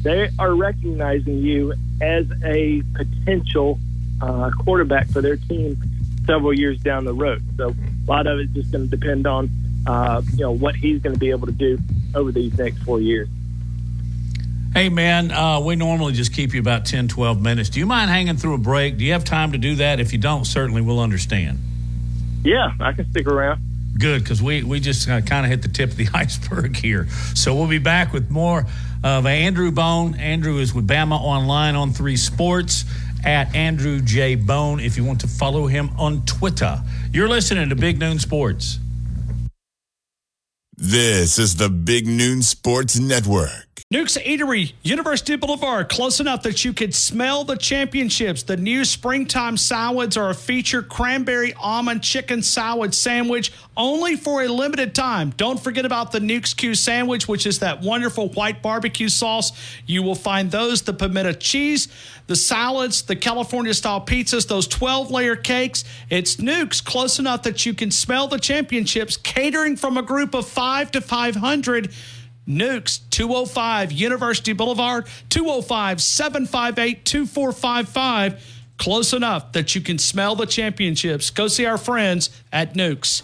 they are recognizing you as a potential uh, quarterback for their team several years down the road. So a lot of it's just going to depend on uh, you know what he's going to be able to do over these next four years. Hey, man, uh, we normally just keep you about 10, 12 minutes. Do you mind hanging through a break? Do you have time to do that? If you don't, certainly we'll understand. Yeah, I can stick around. Good, because we, we just kind of hit the tip of the iceberg here. So we'll be back with more of Andrew Bone. Andrew is with Bama Online on Three Sports at Andrew J. Bone if you want to follow him on Twitter. You're listening to Big Noon Sports. This is the Big Noon Sports Network. Newk's Eatery, University Boulevard, close enough that you could smell the championships. The new springtime salads are a feature cranberry almond chicken salad sandwich only for a limited time. Don't forget about the Newk's Q sandwich, which is that wonderful white barbecue sauce. You will find those, the pimento cheese, the salads, the California style pizzas, those 12 layer cakes. It's Newk's close enough that you can smell the championships, catering from a group of five to 500. Newk's 205 University Boulevard 205 758 2455. Close enough that you can smell the championships. Go see our friends at Newk's.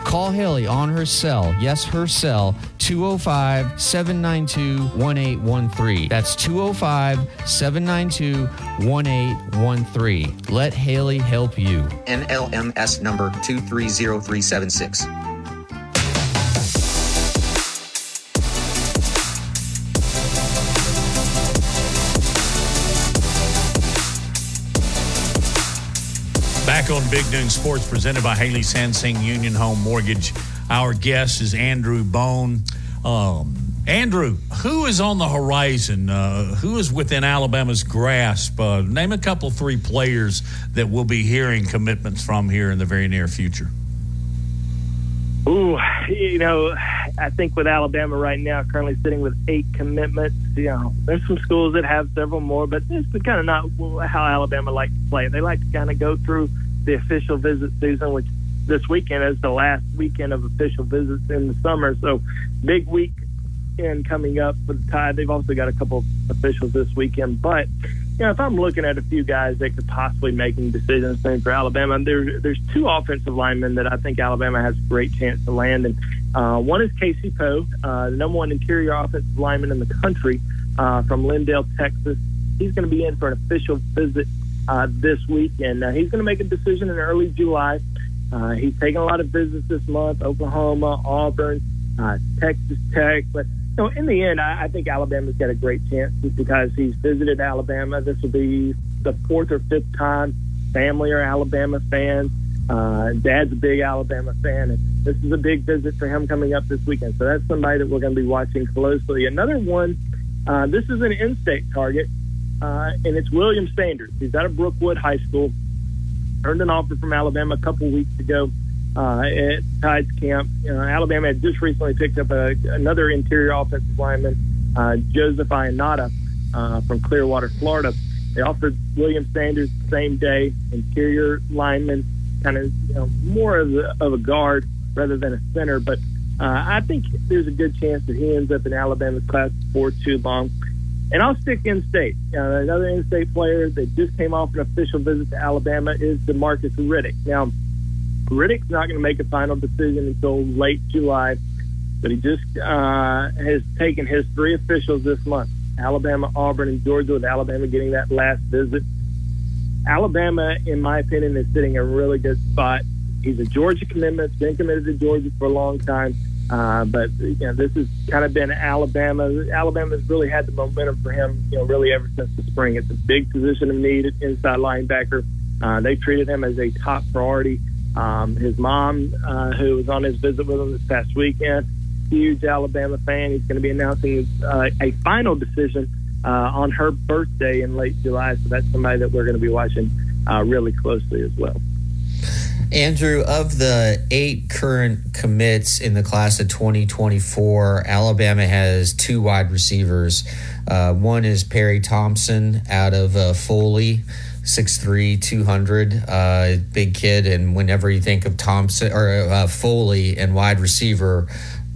Call Haley on her cell, yes, her cell, 205 792 1813. That's 205 792 1813. Let Haley help you. NMLS number 230376. On Big Noon Sports, presented by Haley Sansing Union Home Mortgage. Our guest is Andrew Bone. Um, Andrew, who is on the horizon? Uh, who is within Alabama's grasp? Uh, name a couple, three players that we'll be hearing commitments from here in the very near future. Ooh, you know, I think with Alabama right now, currently sitting with eight commitments, you know, there's some schools that have several more, but it's kind of not how Alabama likes to play. They like to kind of go through the official visit season, which this weekend is the last weekend of official visits in the summer. So, big weekend coming up for the Tide. They've also got a couple of officials this weekend, but you know, if I'm looking at a few guys that could possibly making decisions same for Alabama, there, there's two offensive linemen that I think Alabama has a great chance to land. And uh, one is Casey Poe, uh, the number one interior offensive lineman in the country uh, from Lindale, Texas. He's going to be in for an official visit uh, this weekend. Now, he's going to make a decision in early July. Uh, he's taking a lot of visits this month Oklahoma, Auburn, uh, Texas Tech. But so in the end, I, I think Alabama's got a great chance because he's visited Alabama. This will be the fourth or fifth time family are Alabama fans. Uh, Dad's a big Alabama fan, and this is a big visit for him coming up this weekend. So that's somebody that we're going to be watching closely. Another one, uh, this is an in-state target, uh, and it's William Sanders. He's out of Brookwood High School. Earned an offer from Alabama a couple weeks ago uh, at Tides camp. Uh, Alabama had just recently picked up a, another interior offensive lineman, uh, Joseph Ionata uh, from Clearwater, Florida. They offered William Sanders the same day, interior lineman, kind of you know, more of a, of a guard rather than a center. But uh, I think there's a good chance that he ends up in Alabama's class before too long. And I'll stick in state. Uh, another in state player that just came off an official visit to Alabama is Demarcus Riddick. Now, Riddick's not going to make a final decision until late July, but he just uh, has taken his three officials this month Alabama, Auburn, and Georgia, with Alabama getting that last visit. Alabama, in my opinion, is sitting in a really good spot. He's a Georgia commitment, been committed to Georgia for a long time. Uh, but you know, this has kind of been Alabama. Alabama's really had the momentum for him, you know, really ever since the spring. It's a big position of need inside linebacker. Uh, they treated him as a top priority. Um, his mom, uh, who was on his visit with him this past weekend, huge Alabama fan. He's going to be announcing uh, a final decision uh, on her birthday in late July. So that's somebody that we're going to be watching uh, really closely as well. Andrew, of the eight current commits in the class of 2024, Alabama has two wide receivers. Uh, one is Perry Thompson out of uh, Foley. 6'3", 200, uh, big kid. And whenever you think of Thompson or uh, Foley and wide receiver,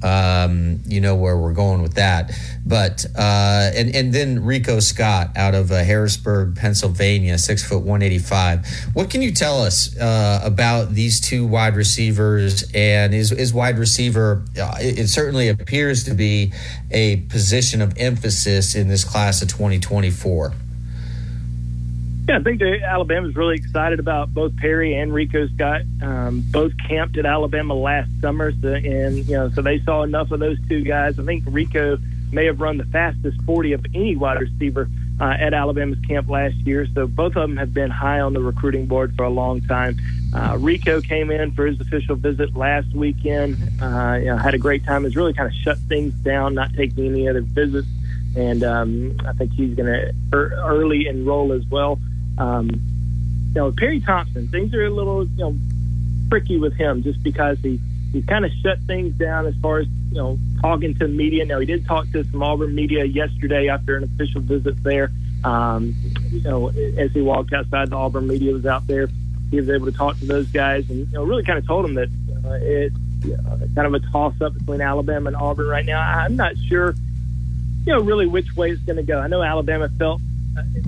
Um, you know where we're going with that. But uh, and and then Rico Scott out of uh, Harrisburg, Pennsylvania, six foot one eighty five. What can you tell us uh, about these two wide receivers and is is wide receiver? Uh, it, it certainly appears to be a position of emphasis in this class of twenty twenty four. Yeah, I think Alabama's really excited about both Perry and Rico Scott. Um, both camped at Alabama last summer, so, and you know, so they saw enough of those two guys. I think Rico may have run the fastest 40 of any wide receiver uh, at Alabama's camp last year. So both of them have been high on the recruiting board for a long time. Uh, Rico came in for his official visit last weekend. Uh, you know, had a great time. Has really kind of shut things down, not taking any other visits, and um, I think he's going to er- early enroll as well. Um, you know, Perry Thompson, things are a little, you know, tricky with him just because he he's kind of shut things down as far as you know talking to media. Now he did talk to some Auburn media yesterday after an official visit there. Um, you know, as he walked outside, the Auburn media was out there. He was able to talk to those guys and you know really kind of told them that uh, it's uh, kind of a toss up between Alabama and Auburn right now. I'm not sure, you know, really which way it's going to go. I know Alabama felt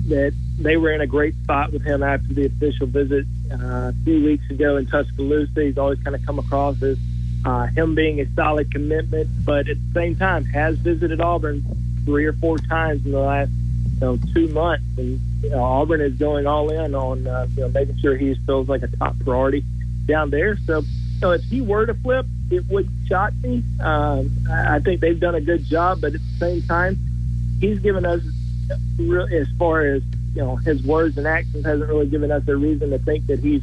that they were in a great spot with him after the official visit uh, a few weeks ago in Tuscaloosa. He's always kind of come across as uh, him being a solid commitment, but at the same time has visited Auburn three or four times in the last you know two months, and you know, Auburn is going all in on uh, you know making sure he feels like a top priority down there. So know if he were to flip, it would shock me. Um, I think they've done a good job, but at the same time, he's given us as far as you know his words and actions hasn't really given us a reason to think that he's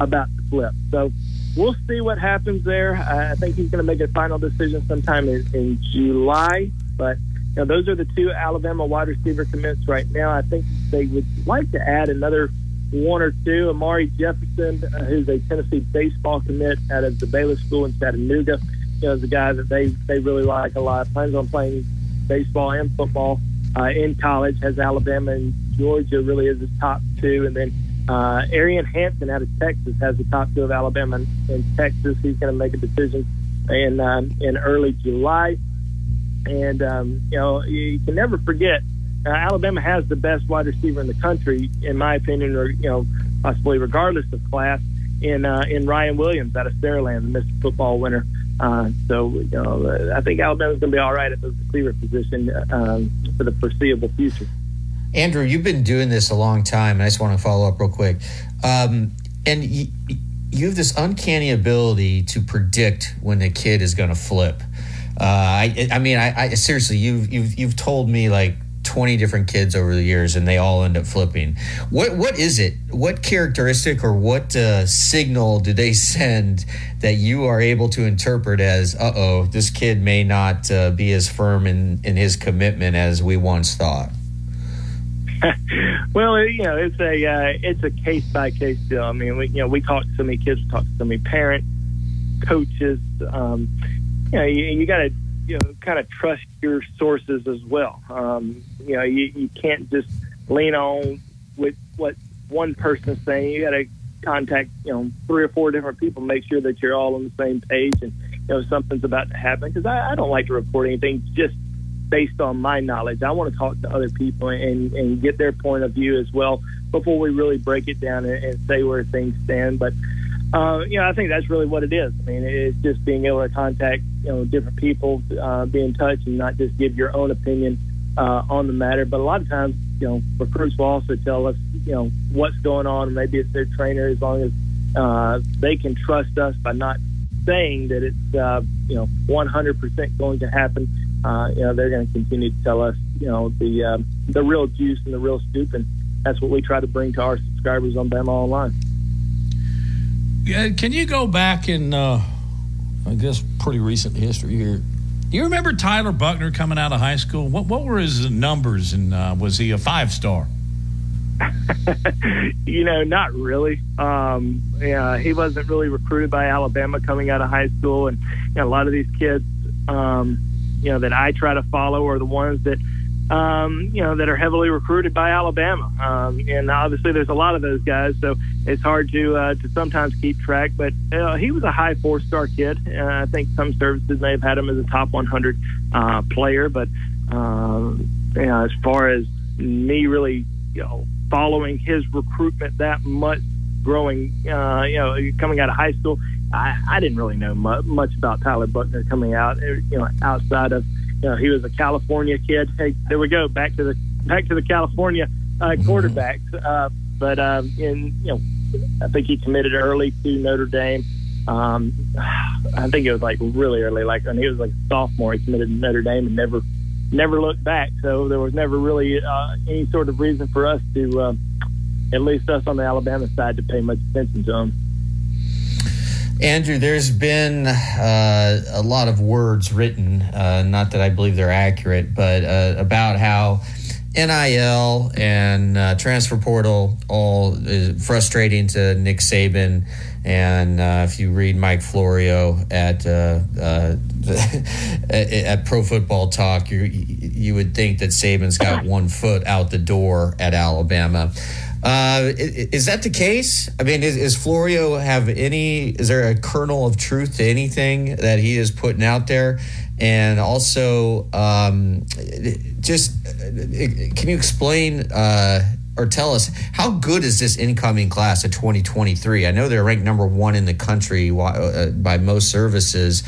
about to flip. So we'll see what happens there. I think he's going to make a final decision sometime in, in July. But you know, those are the two Alabama wide receiver commits right now. I think they would like to add another one or two. Amari Jefferson, uh, who's a Tennessee baseball commit out of the Baylor School in Chattanooga, you know, is a guy that they they really like a lot. Plans on playing baseball and football uh, in college. Has Alabama and Georgia really as his top two, and then uh, Aeryn Hampton out of Texas has the top two of Alabama and, and Texas. He's going to make a decision in um, in early July, and um, you know you can never forget uh, Alabama has the best wide receiver in the country, in my opinion, or you know possibly regardless of class. In uh, in Ryan Williams out of Saraland, the Mr. Football winner. Uh, so, you know, I think Alabama's going to be all right at the receiver position um, for the foreseeable future. Andrew, you've been doing this a long time, and I just want to follow up real quick. Um, and y- you have this uncanny ability to predict when a kid is going to flip. Uh, I, I mean, I, I seriously, you've you've you've told me like 20 different kids over the years and they all end up flipping what what is it what characteristic or what uh, signal do they send that you are able to interpret as uh-oh this kid may not uh, be as firm in in his commitment as we once thought well, you know, it's a uh, it's a case by case deal. I mean, we you know we talk to so many kids, we talk to so many parents, coaches. Um, you know, you, you got to you know kind of trust your sources as well. Um, you know, you, you can't just lean on with what one person's saying. You got to contact you know three or four different people, make sure that you're all on the same page, and you know something's about to happen. Because I, I don't like to report anything just based on my knowledge. I want to talk to other people and, and get their point of view as well before we really break it down and, and say where things stand. But uh, you know, I think that's really what it is. I mean, it's just being able to contact you know different people, uh, be in touch, and not just give your own opinion uh, on the matter. But a lot of times, you know, recruits will also tell us you know what's going on. Maybe it's their trainer, as long as uh, they can trust us by not saying that it's uh, you know 100% going to happen uh, you know, they're going to continue to tell us, you know, the um, the real juice and the real scoop, and that's what we try to bring to our subscribers on Bama Online. Yeah, can you go back in, uh, I guess, pretty recent history here? Do you remember Tyler Buchner coming out of high school? What what were his numbers, and uh, was he a five star? you know, not really. Um, yeah, he wasn't really recruited by Alabama coming out of high school, and you know, a lot of these kids. Um, you know that I try to follow are the ones that um, you know that are heavily recruited by Alabama, um, and obviously there's a lot of those guys. So it's hard to uh, to sometimes keep track. But uh, he was a high four star kid. Uh, I think some services may have had him as a top 100 uh, player, but um, you know, as far as me really you know following his recruitment that much, growing uh, you know coming out of high school, I, I didn't really know much, much about Tyler Buchner coming out. You know, outside of you know he was a California kid. Hey, there we go back to the back to the California uh, quarterbacks. Uh, but um, in you know I think he committed early to Notre Dame. Um, I think it was like really early, like when he was like a sophomore, he committed to Notre Dame and never, never looked back. So there was never really uh, any sort of reason for us to, uh, at least us on the Alabama side, to pay much attention to him. Andrew, there's been uh, a lot of words written, uh, not that I believe they're accurate, but uh, about how NIL and uh, transfer portal all is frustrating to Nick Saban. And uh, if you read Mike Florio at uh, uh at Pro Football Talk, you you would think that Saban's got one foot out the door at Alabama. Uh, is that the case? I mean, is, is, Florio have any? Is there a kernel of truth to anything that he is putting out there? And also, um, just can you explain uh, or tell us how good is this incoming class of 2023? I know they're ranked number one in the country uh, by most services,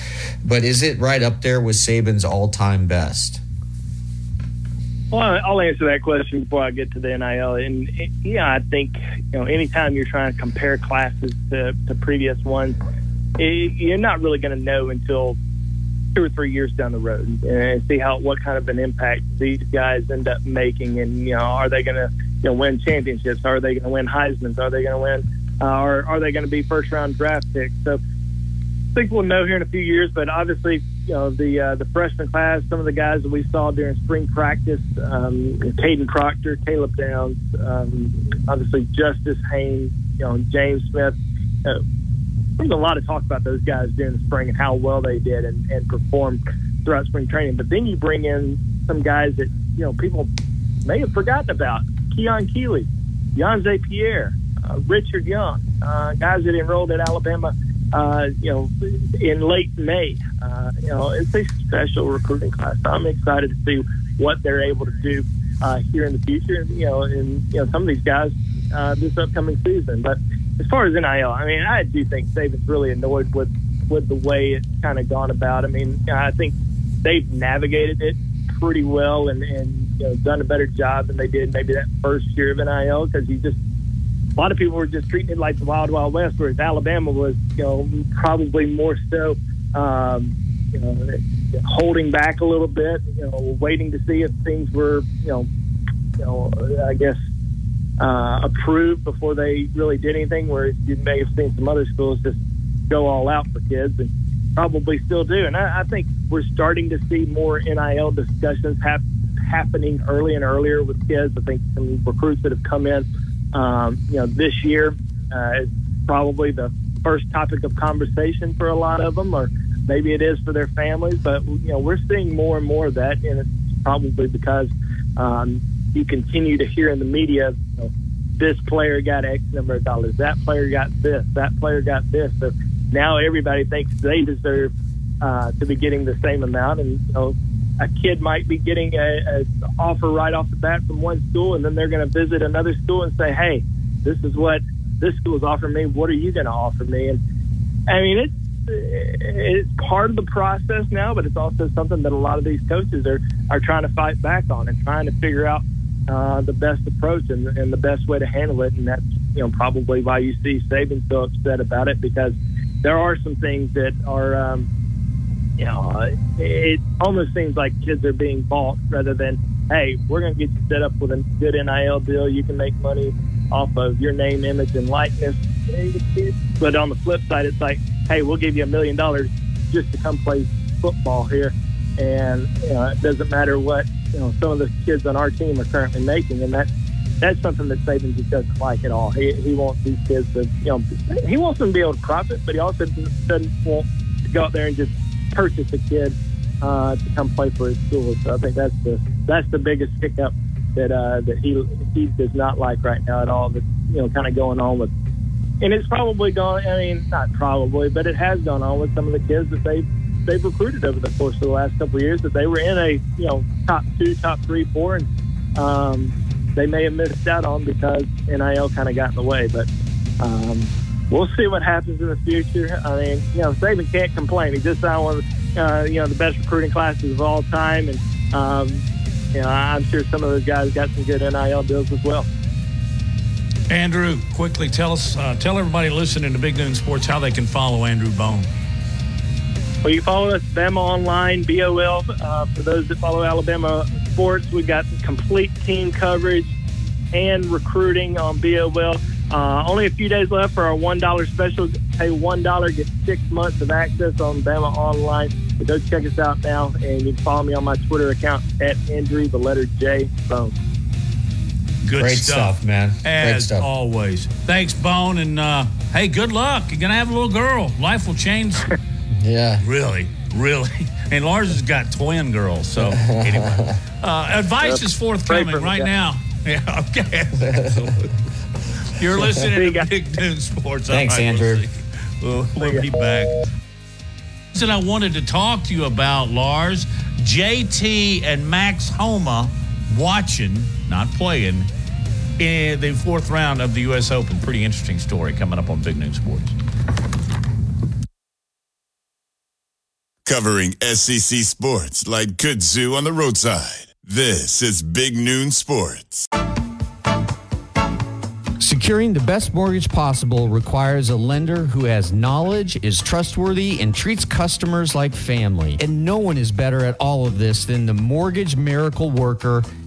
but is it right up there with Saban's all-time best? Well, I'll answer that question before I get to the NIL. And yeah, I think you know, anytime you're trying to compare classes to, to previous ones, it, you're not really going to know until two or three years down the road and see how what kind of an impact these guys end up making. And you know, are they going to you know win championships? Are they going to win Heisman's? Are they going to win? Uh, or are they going to be first round draft picks? So I think we'll know here in a few years. But obviously, you know, the uh, the freshman class, some of the guys that we saw during spring practice, um, Kadyn Proctor, Caleb Downs, um, obviously Justice Haynes, you know, James Smith. Uh, there's a lot of talk about those guys during the spring and how well they did and, and performed throughout spring training. But then you bring in some guys that you know people may have forgotten about: Keon Keeley, Yhonzae Pierre, uh, Richard Young, uh, guys that enrolled at Alabama. Uh, you know, in late May, uh, you know, it's a special recruiting class. I'm excited to see what they're able to do uh, here in the future. You know, and you know, some of these guys uh, this upcoming season. But as far as NIL, I mean, I do think Saban's really annoyed with with the way it's kind of gone about. I mean, I think they've navigated it pretty well and and you know, done a better job than they did maybe that first year of NIL because you just a lot of people were just treating it like the Wild Wild West, whereas Alabama was, you know, probably more so, um, you know, holding back a little bit, you know, waiting to see if things were, you know, you know, I guess uh, approved before they really did anything. Where you may have seen some other schools just go all out for kids, and probably still do. And I, I think we're starting to see more NIL discussions hap- happening early and earlier with kids. I think some recruits that have come in, um, you know, this year uh, is probably the first topic of conversation for a lot of them, or maybe it is for their families. But you know, we're seeing more and more of that, and it's probably because um, you continue to hear in the media, you know, this player got X number of dollars, that player got this, that player got this. So now everybody thinks they deserve uh, to be getting the same amount, and you know, a kid might be getting a, offer right off the bat from one school, and then they're going to visit another school and say, "Hey, this is what this school is offering me. What are you going to offer me?" And I mean, it's it's part of the process now, but it's also something that a lot of these coaches are are trying to fight back on and trying to figure out uh, the best approach and, and the best way to handle it. And that's you know probably why you see Saban so upset about it because there are some things that are um, you know uh, it almost seems like kids are being bought rather than hey we're going to get you set up with a good NIL deal. You can make money off of your name, image, and likeness. But on the flip side, it's like hey we'll give you a million dollars just to come play football here, and you know, it doesn't matter what you know some of the kids on our team are currently making, and that that's something that Saban just doesn't like at all. He he wants these kids to you know he wants them to be able to profit, but he also doesn't want to go out there and just purchase a kid uh, to come play for his school. So I think that's the that's the biggest hiccup that uh, that he he does not like right now at all. That you know kind of going on with and it's probably gone. I mean, not probably, but it has gone on with some of the kids that they they've recruited over the course of the last couple of years that they were in a you know top two, top three, four, and um, they may have missed out on because NIL kind of got in the way. But um, we'll see what happens in the future. I mean, you know, Saban can't complain. He just signed one of uh, you know the best recruiting classes of all time, and um, you know I'm sure some of those guys got some good NIL deals as well. Andrew, quickly tell us, uh, tell everybody listening to Big Noon Sports how they can follow Andrew Bone. Well, you follow us, Bama Online, BOL. Uh, for those that follow Alabama sports, we've got complete team coverage and recruiting on BOL. Uh, only a few days left for our $1 special. Pay $1, get six months of access on Bama Online. So go check us out now, and you can follow me on my Twitter account at Andrew, the letter J, Bone. Good Great stuff. stuff, man. Great As stuff. always. Thanks, Bone. And uh, hey, good luck. You're going to have a little girl. Life will change. Yeah. Really, really. And Lars has got twin girls. So, anyway, uh, advice is forthcoming Pray me, right now. Yeah, okay. Absolutely. You're listening you to. Big Noon Sports. Thanks, All right, Andrew. We'll, we'll, we'll be back. That I wanted to talk to you about, Lars, JT and Max Homa watching, not playing, in the fourth round of the U.S. Open. Pretty interesting story coming up on Big Noon Sports. Covering SEC sports like kudzu on the roadside. This is Big Noon Sports. Securing the best mortgage possible requires a lender who has knowledge, is trustworthy, and treats customers like family. And no one is better at all of this than the mortgage miracle worker,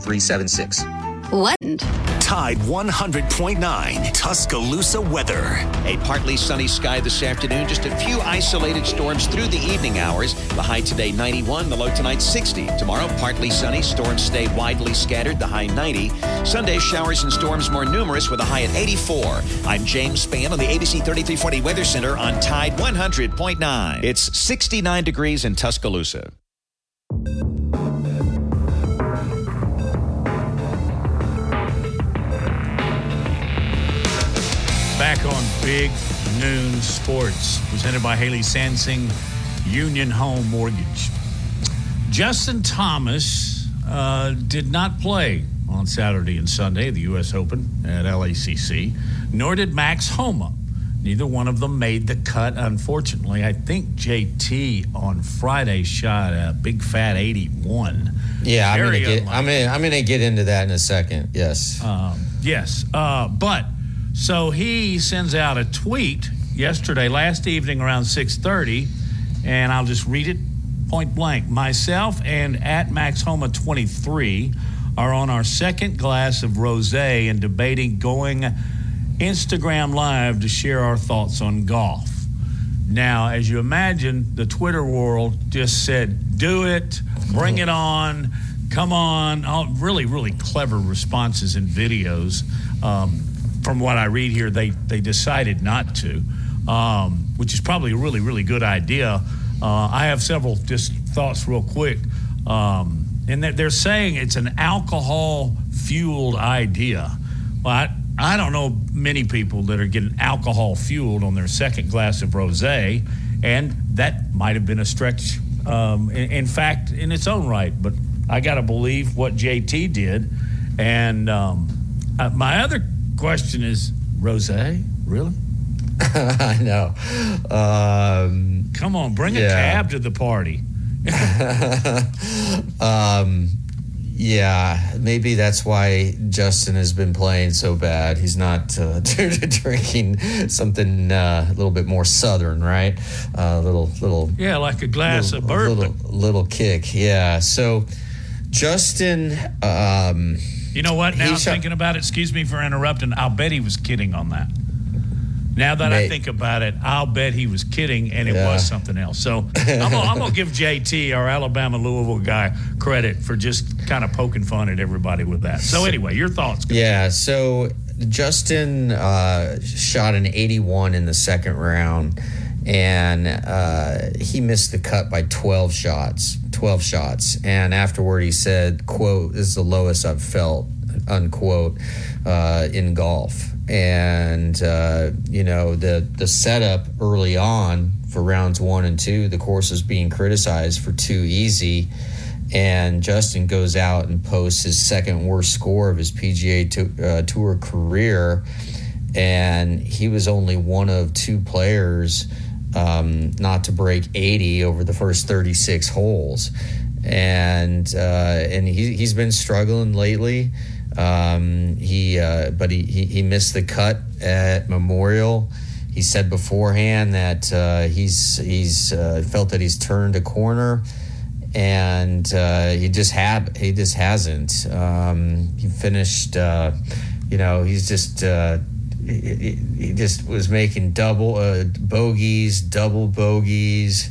230376. What? Tide 100.9 Tuscaloosa weather. A partly sunny sky this afternoon, just a few isolated storms through the evening hours. The high today 91, the low tonight 60. Tomorrow, partly sunny, storms stay widely scattered, the high 90. Sunday, showers and storms more numerous with a high at 84. I'm James Spann on the ABC 3340 Weather Center on Tide 100.9. It's 69 degrees in Tuscaloosa. Big Noon Sports, presented by Haley Sansing Union Home Mortgage. Justin Thomas uh, did not play on Saturday and Sunday, the U.S. Open at LACC, nor did Max Homa. Neither one of them made the cut, unfortunately. I think JT on Friday shot a big fat 81. Yeah, I'm gonna get. I'm gonna. I'm gonna get into that in a second. Yes. Um, yes. Uh, but so he sends out a tweet yesterday, last evening around 6:30, and I'll just read it point blank. Myself and at Max Homa 23 are on our second glass of rosé and debating going Instagram live to share our thoughts on golf. Now, as you imagine, the Twitter world just said, do it, bring it on, come on. All really, really clever responses and videos. Um, from what I read here, they, they decided not to, um, which is probably a really, really good idea. Uh, I have several just thoughts real quick. Um, and they're, they're saying it's an alcohol fueled idea. Well, I, I don't know many people that are getting alcohol fueled on their second glass of rosé, and that might have been a stretch. Um, in, in fact, in its own right, but I got to believe what JT did. And um, uh, my other question is, rosé, really? I know. Um, Come on, bring a cab to the party. um, yeah, maybe that's why Justin has been playing so bad. He's not uh, drinking something uh, a little bit more southern, right? A uh, little, little, Yeah, like a glass little, of bourbon. little, little kick. Yeah. So, Justin. Um, You know what? Now shot- thinking about it. Excuse me for interrupting. I'll bet he was kidding on that. Now that I think about it, I'll bet he was kidding and it Yeah. was something else. So I'm gonna, give JT, our Alabama Louisville guy, credit for just kind of poking fun at everybody with that. So anyway, your thoughts? Yeah, so Justin uh, shot an 81 in the second round, and uh, he missed the cut by 12 shots. 12 shots, and afterward he said, "quote This is the lowest I've felt." Unquote uh, in golf, and uh, you know the the setup early on for rounds one and two, the course was being criticized for too easy and Justin goes out and posts his second worst score of his PGA to, uh, Tour career, and he was only one of two players um, not to break 80 over the first 36 holes, and uh, and he he's been struggling lately. Um, he uh, but he, he he missed the cut at Memorial. He said beforehand that uh, he's he's uh, felt that he's turned a corner and uh, he just had he just hasn't. Um, he finished, uh, you know, he's just he, just was making double uh, bogeys, double bogeys,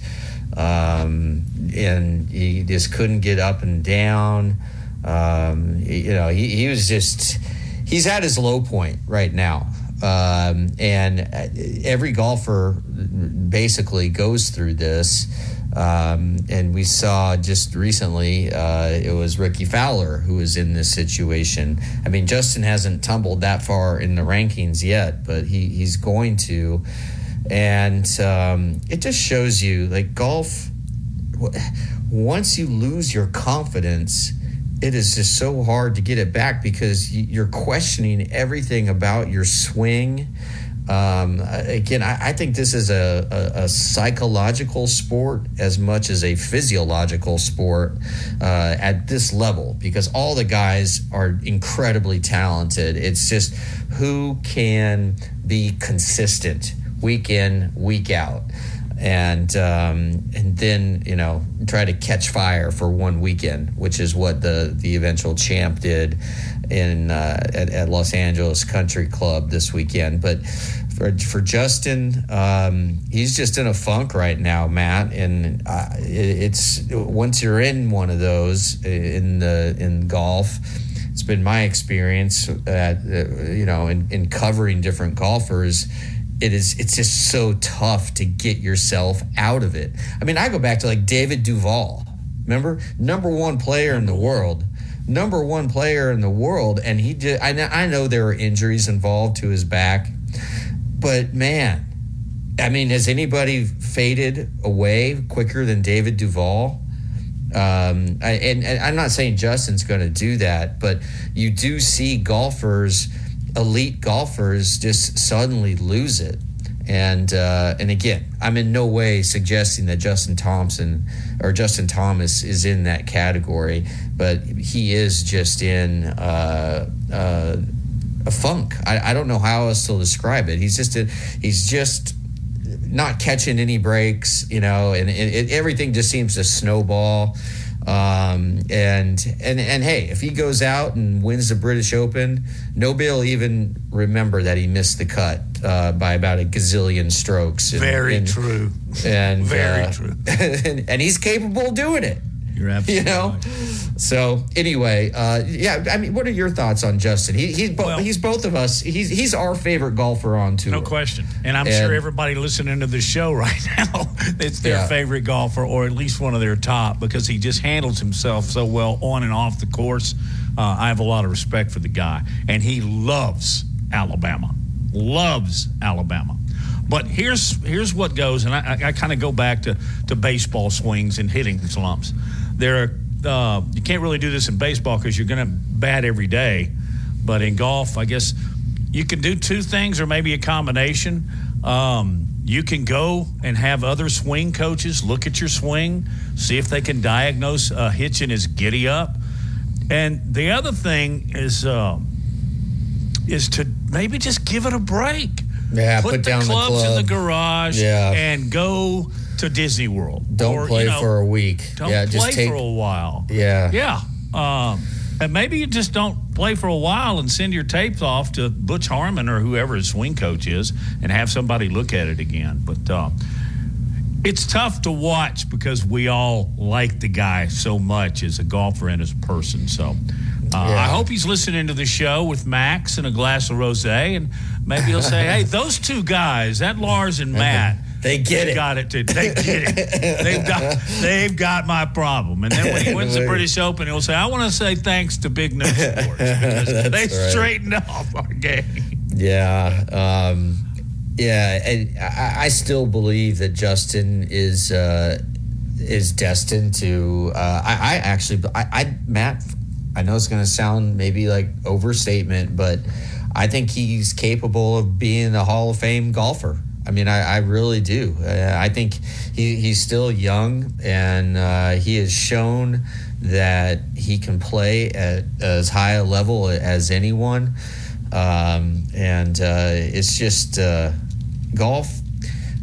um, and he just couldn't get up and down. Um, you know, he, he was just he's at his low point right now. Um, and uh, every golfer basically goes through this. Um, and we saw just recently uh, it was Rickie Fowler who was in this situation. I mean, Justin hasn't tumbled that far in the rankings yet, but he, he's going to. And um, it just shows you like golf, once you lose your confidence, it is just so hard to get it back because you're questioning everything about your swing. Um, again, I, I think this is a, a, a psychological sport as much as a physiological sport uh, at this level because all the guys are incredibly talented. It's just who can be consistent week in, week out and um, and then you know try to catch fire for one weekend, which is what the the eventual champ did in uh, at, at Los Angeles Country Club this weekend. But for for Justin, um, he's just in a funk right now, Matt, and uh, it, it's once you're in one of those in the in golf. It's been my experience at uh, you know in, in covering different golfers it is it's just so tough to get yourself out of it. I mean, I go back to like David Duval. Remember, number one player in the world, number one player in the world, and he did. I know, I know there were injuries involved to his back, but man, I mean, has anybody faded away quicker than David Duval? Um, I, and, and I'm not saying Justin's going to do that, but you do see golfers, elite golfers, just suddenly lose it. And uh, and again, I'm in no way suggesting that Justin Thompson or Justin Thomas is in that category, but he is just in uh, uh, a funk. I, I don't know how else to describe it. He's just a, he's just not catching any breaks, you know, and, and it, everything just seems to snowball. Um, and and and hey, if he goes out and wins the British Open, nobody will even remember that he missed the cut uh, by about a gazillion strokes. And- Very and- true. And Very uh, true. and, and he's capable of doing it. You're absolutely You know. So anyway, uh, yeah. I mean, what are your thoughts on Justin? He, he's bo- he's both of us. He's he's our favorite golfer on tour. No question. And I'm And- sure everybody listening to the show right now, it's their Yeah. favorite golfer or at least one of their top because he just handles himself so well on and off the course. Uh, I have a lot of respect for the guy. And he loves Alabama. Loves Alabama. But here's here's what goes, and I, I, I kind of go back to, to baseball swings and hitting slumps. There are uh, you can't really do this in baseball because you're going to bat every day, but in golf, I guess you can do two things or maybe a combination. Um, you can go and have other swing coaches look at your swing, see if they can diagnose a hitch in his giddy up. And the other thing is uh, is to maybe just give it a break. Yeah, put, put the down the clubs in the garage Yeah. and go to Disney World. Don't Or, play you know, for a week. Don't yeah, play just take. for a while. Yeah. Yeah. Um, and maybe you just don't play for a while and send your tapes off to Butch Harmon or whoever his swing coach is and have somebody look at it again. But uh, it's tough to watch because we all like the guy so much as a golfer and as a person. So uh, I hope he's listening to the show with Max and a glass of rosé, and maybe he'll say, "Hey, those two guys, that Lars and Matt." They get it. Got it. Too. They get it. they've got. They've got my problem. And then when he wins the British Open, he'll say, "I want to say thanks to Big Noon Sports because they right. straightened off our game." Yeah, um, yeah, and I, I still believe that Justin is uh, is destined to. Uh, I, I actually, I, I Matt, I know it's going to sound maybe like overstatement, but I think he's capable of being a Hall of Fame golfer. I mean, I, I really do. Uh, I think he, he's still young, and uh, he has shown that he can play at as high a level as anyone. Um, and uh, it's just uh, golf.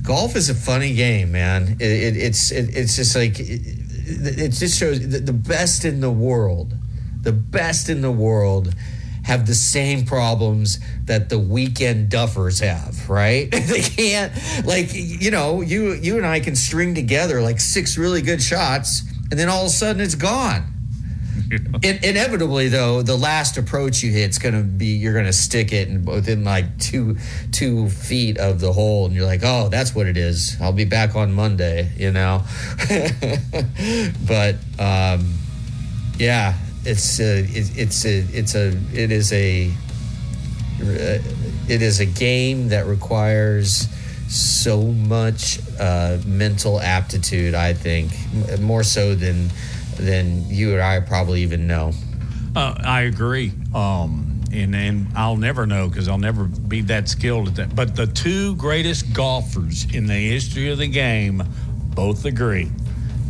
Golf is a funny game, man. It, it, it's it, it's just like it, just shows the best in the world, the best in the world have the same problems that the weekend duffers have, right? they can't like you know, you you and I can string together like six really good shots and then all of a sudden it's gone. In, inevitably though, the last approach you hit's gonna be you're gonna stick it in within like two two feet of the hole and you're like, oh, that's what it is. I'll be back on Monday, you know. but um yeah, it's a, it, it's a, it's a it is a it is a game that requires so much uh, mental aptitude. I think more so than than you and I probably even know. Uh, I agree. Um, and, and I'll never know because I'll never be that skilled at that. But the two greatest golfers in the history of the game both agree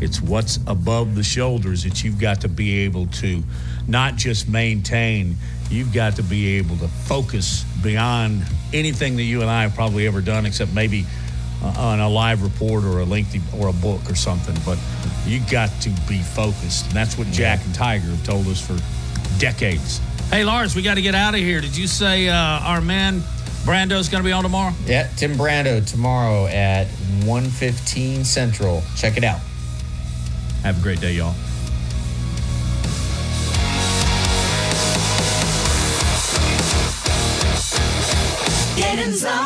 it's what's above the shoulders that you've got to be able to not just maintain, you've got to be able to focus beyond anything that you and I have probably ever done, except maybe uh, on a live report or a lengthy or a book or something. But you got to be focused. And that's what Jack and Tiger have told us for decades. Hey, Lars, we got to get out of here. Did you say uh, our man Brando's going to be on tomorrow? Yeah, Tim Brando tomorrow at 1.15 Central. Check it out. Have a great day, y'all. Get in zone.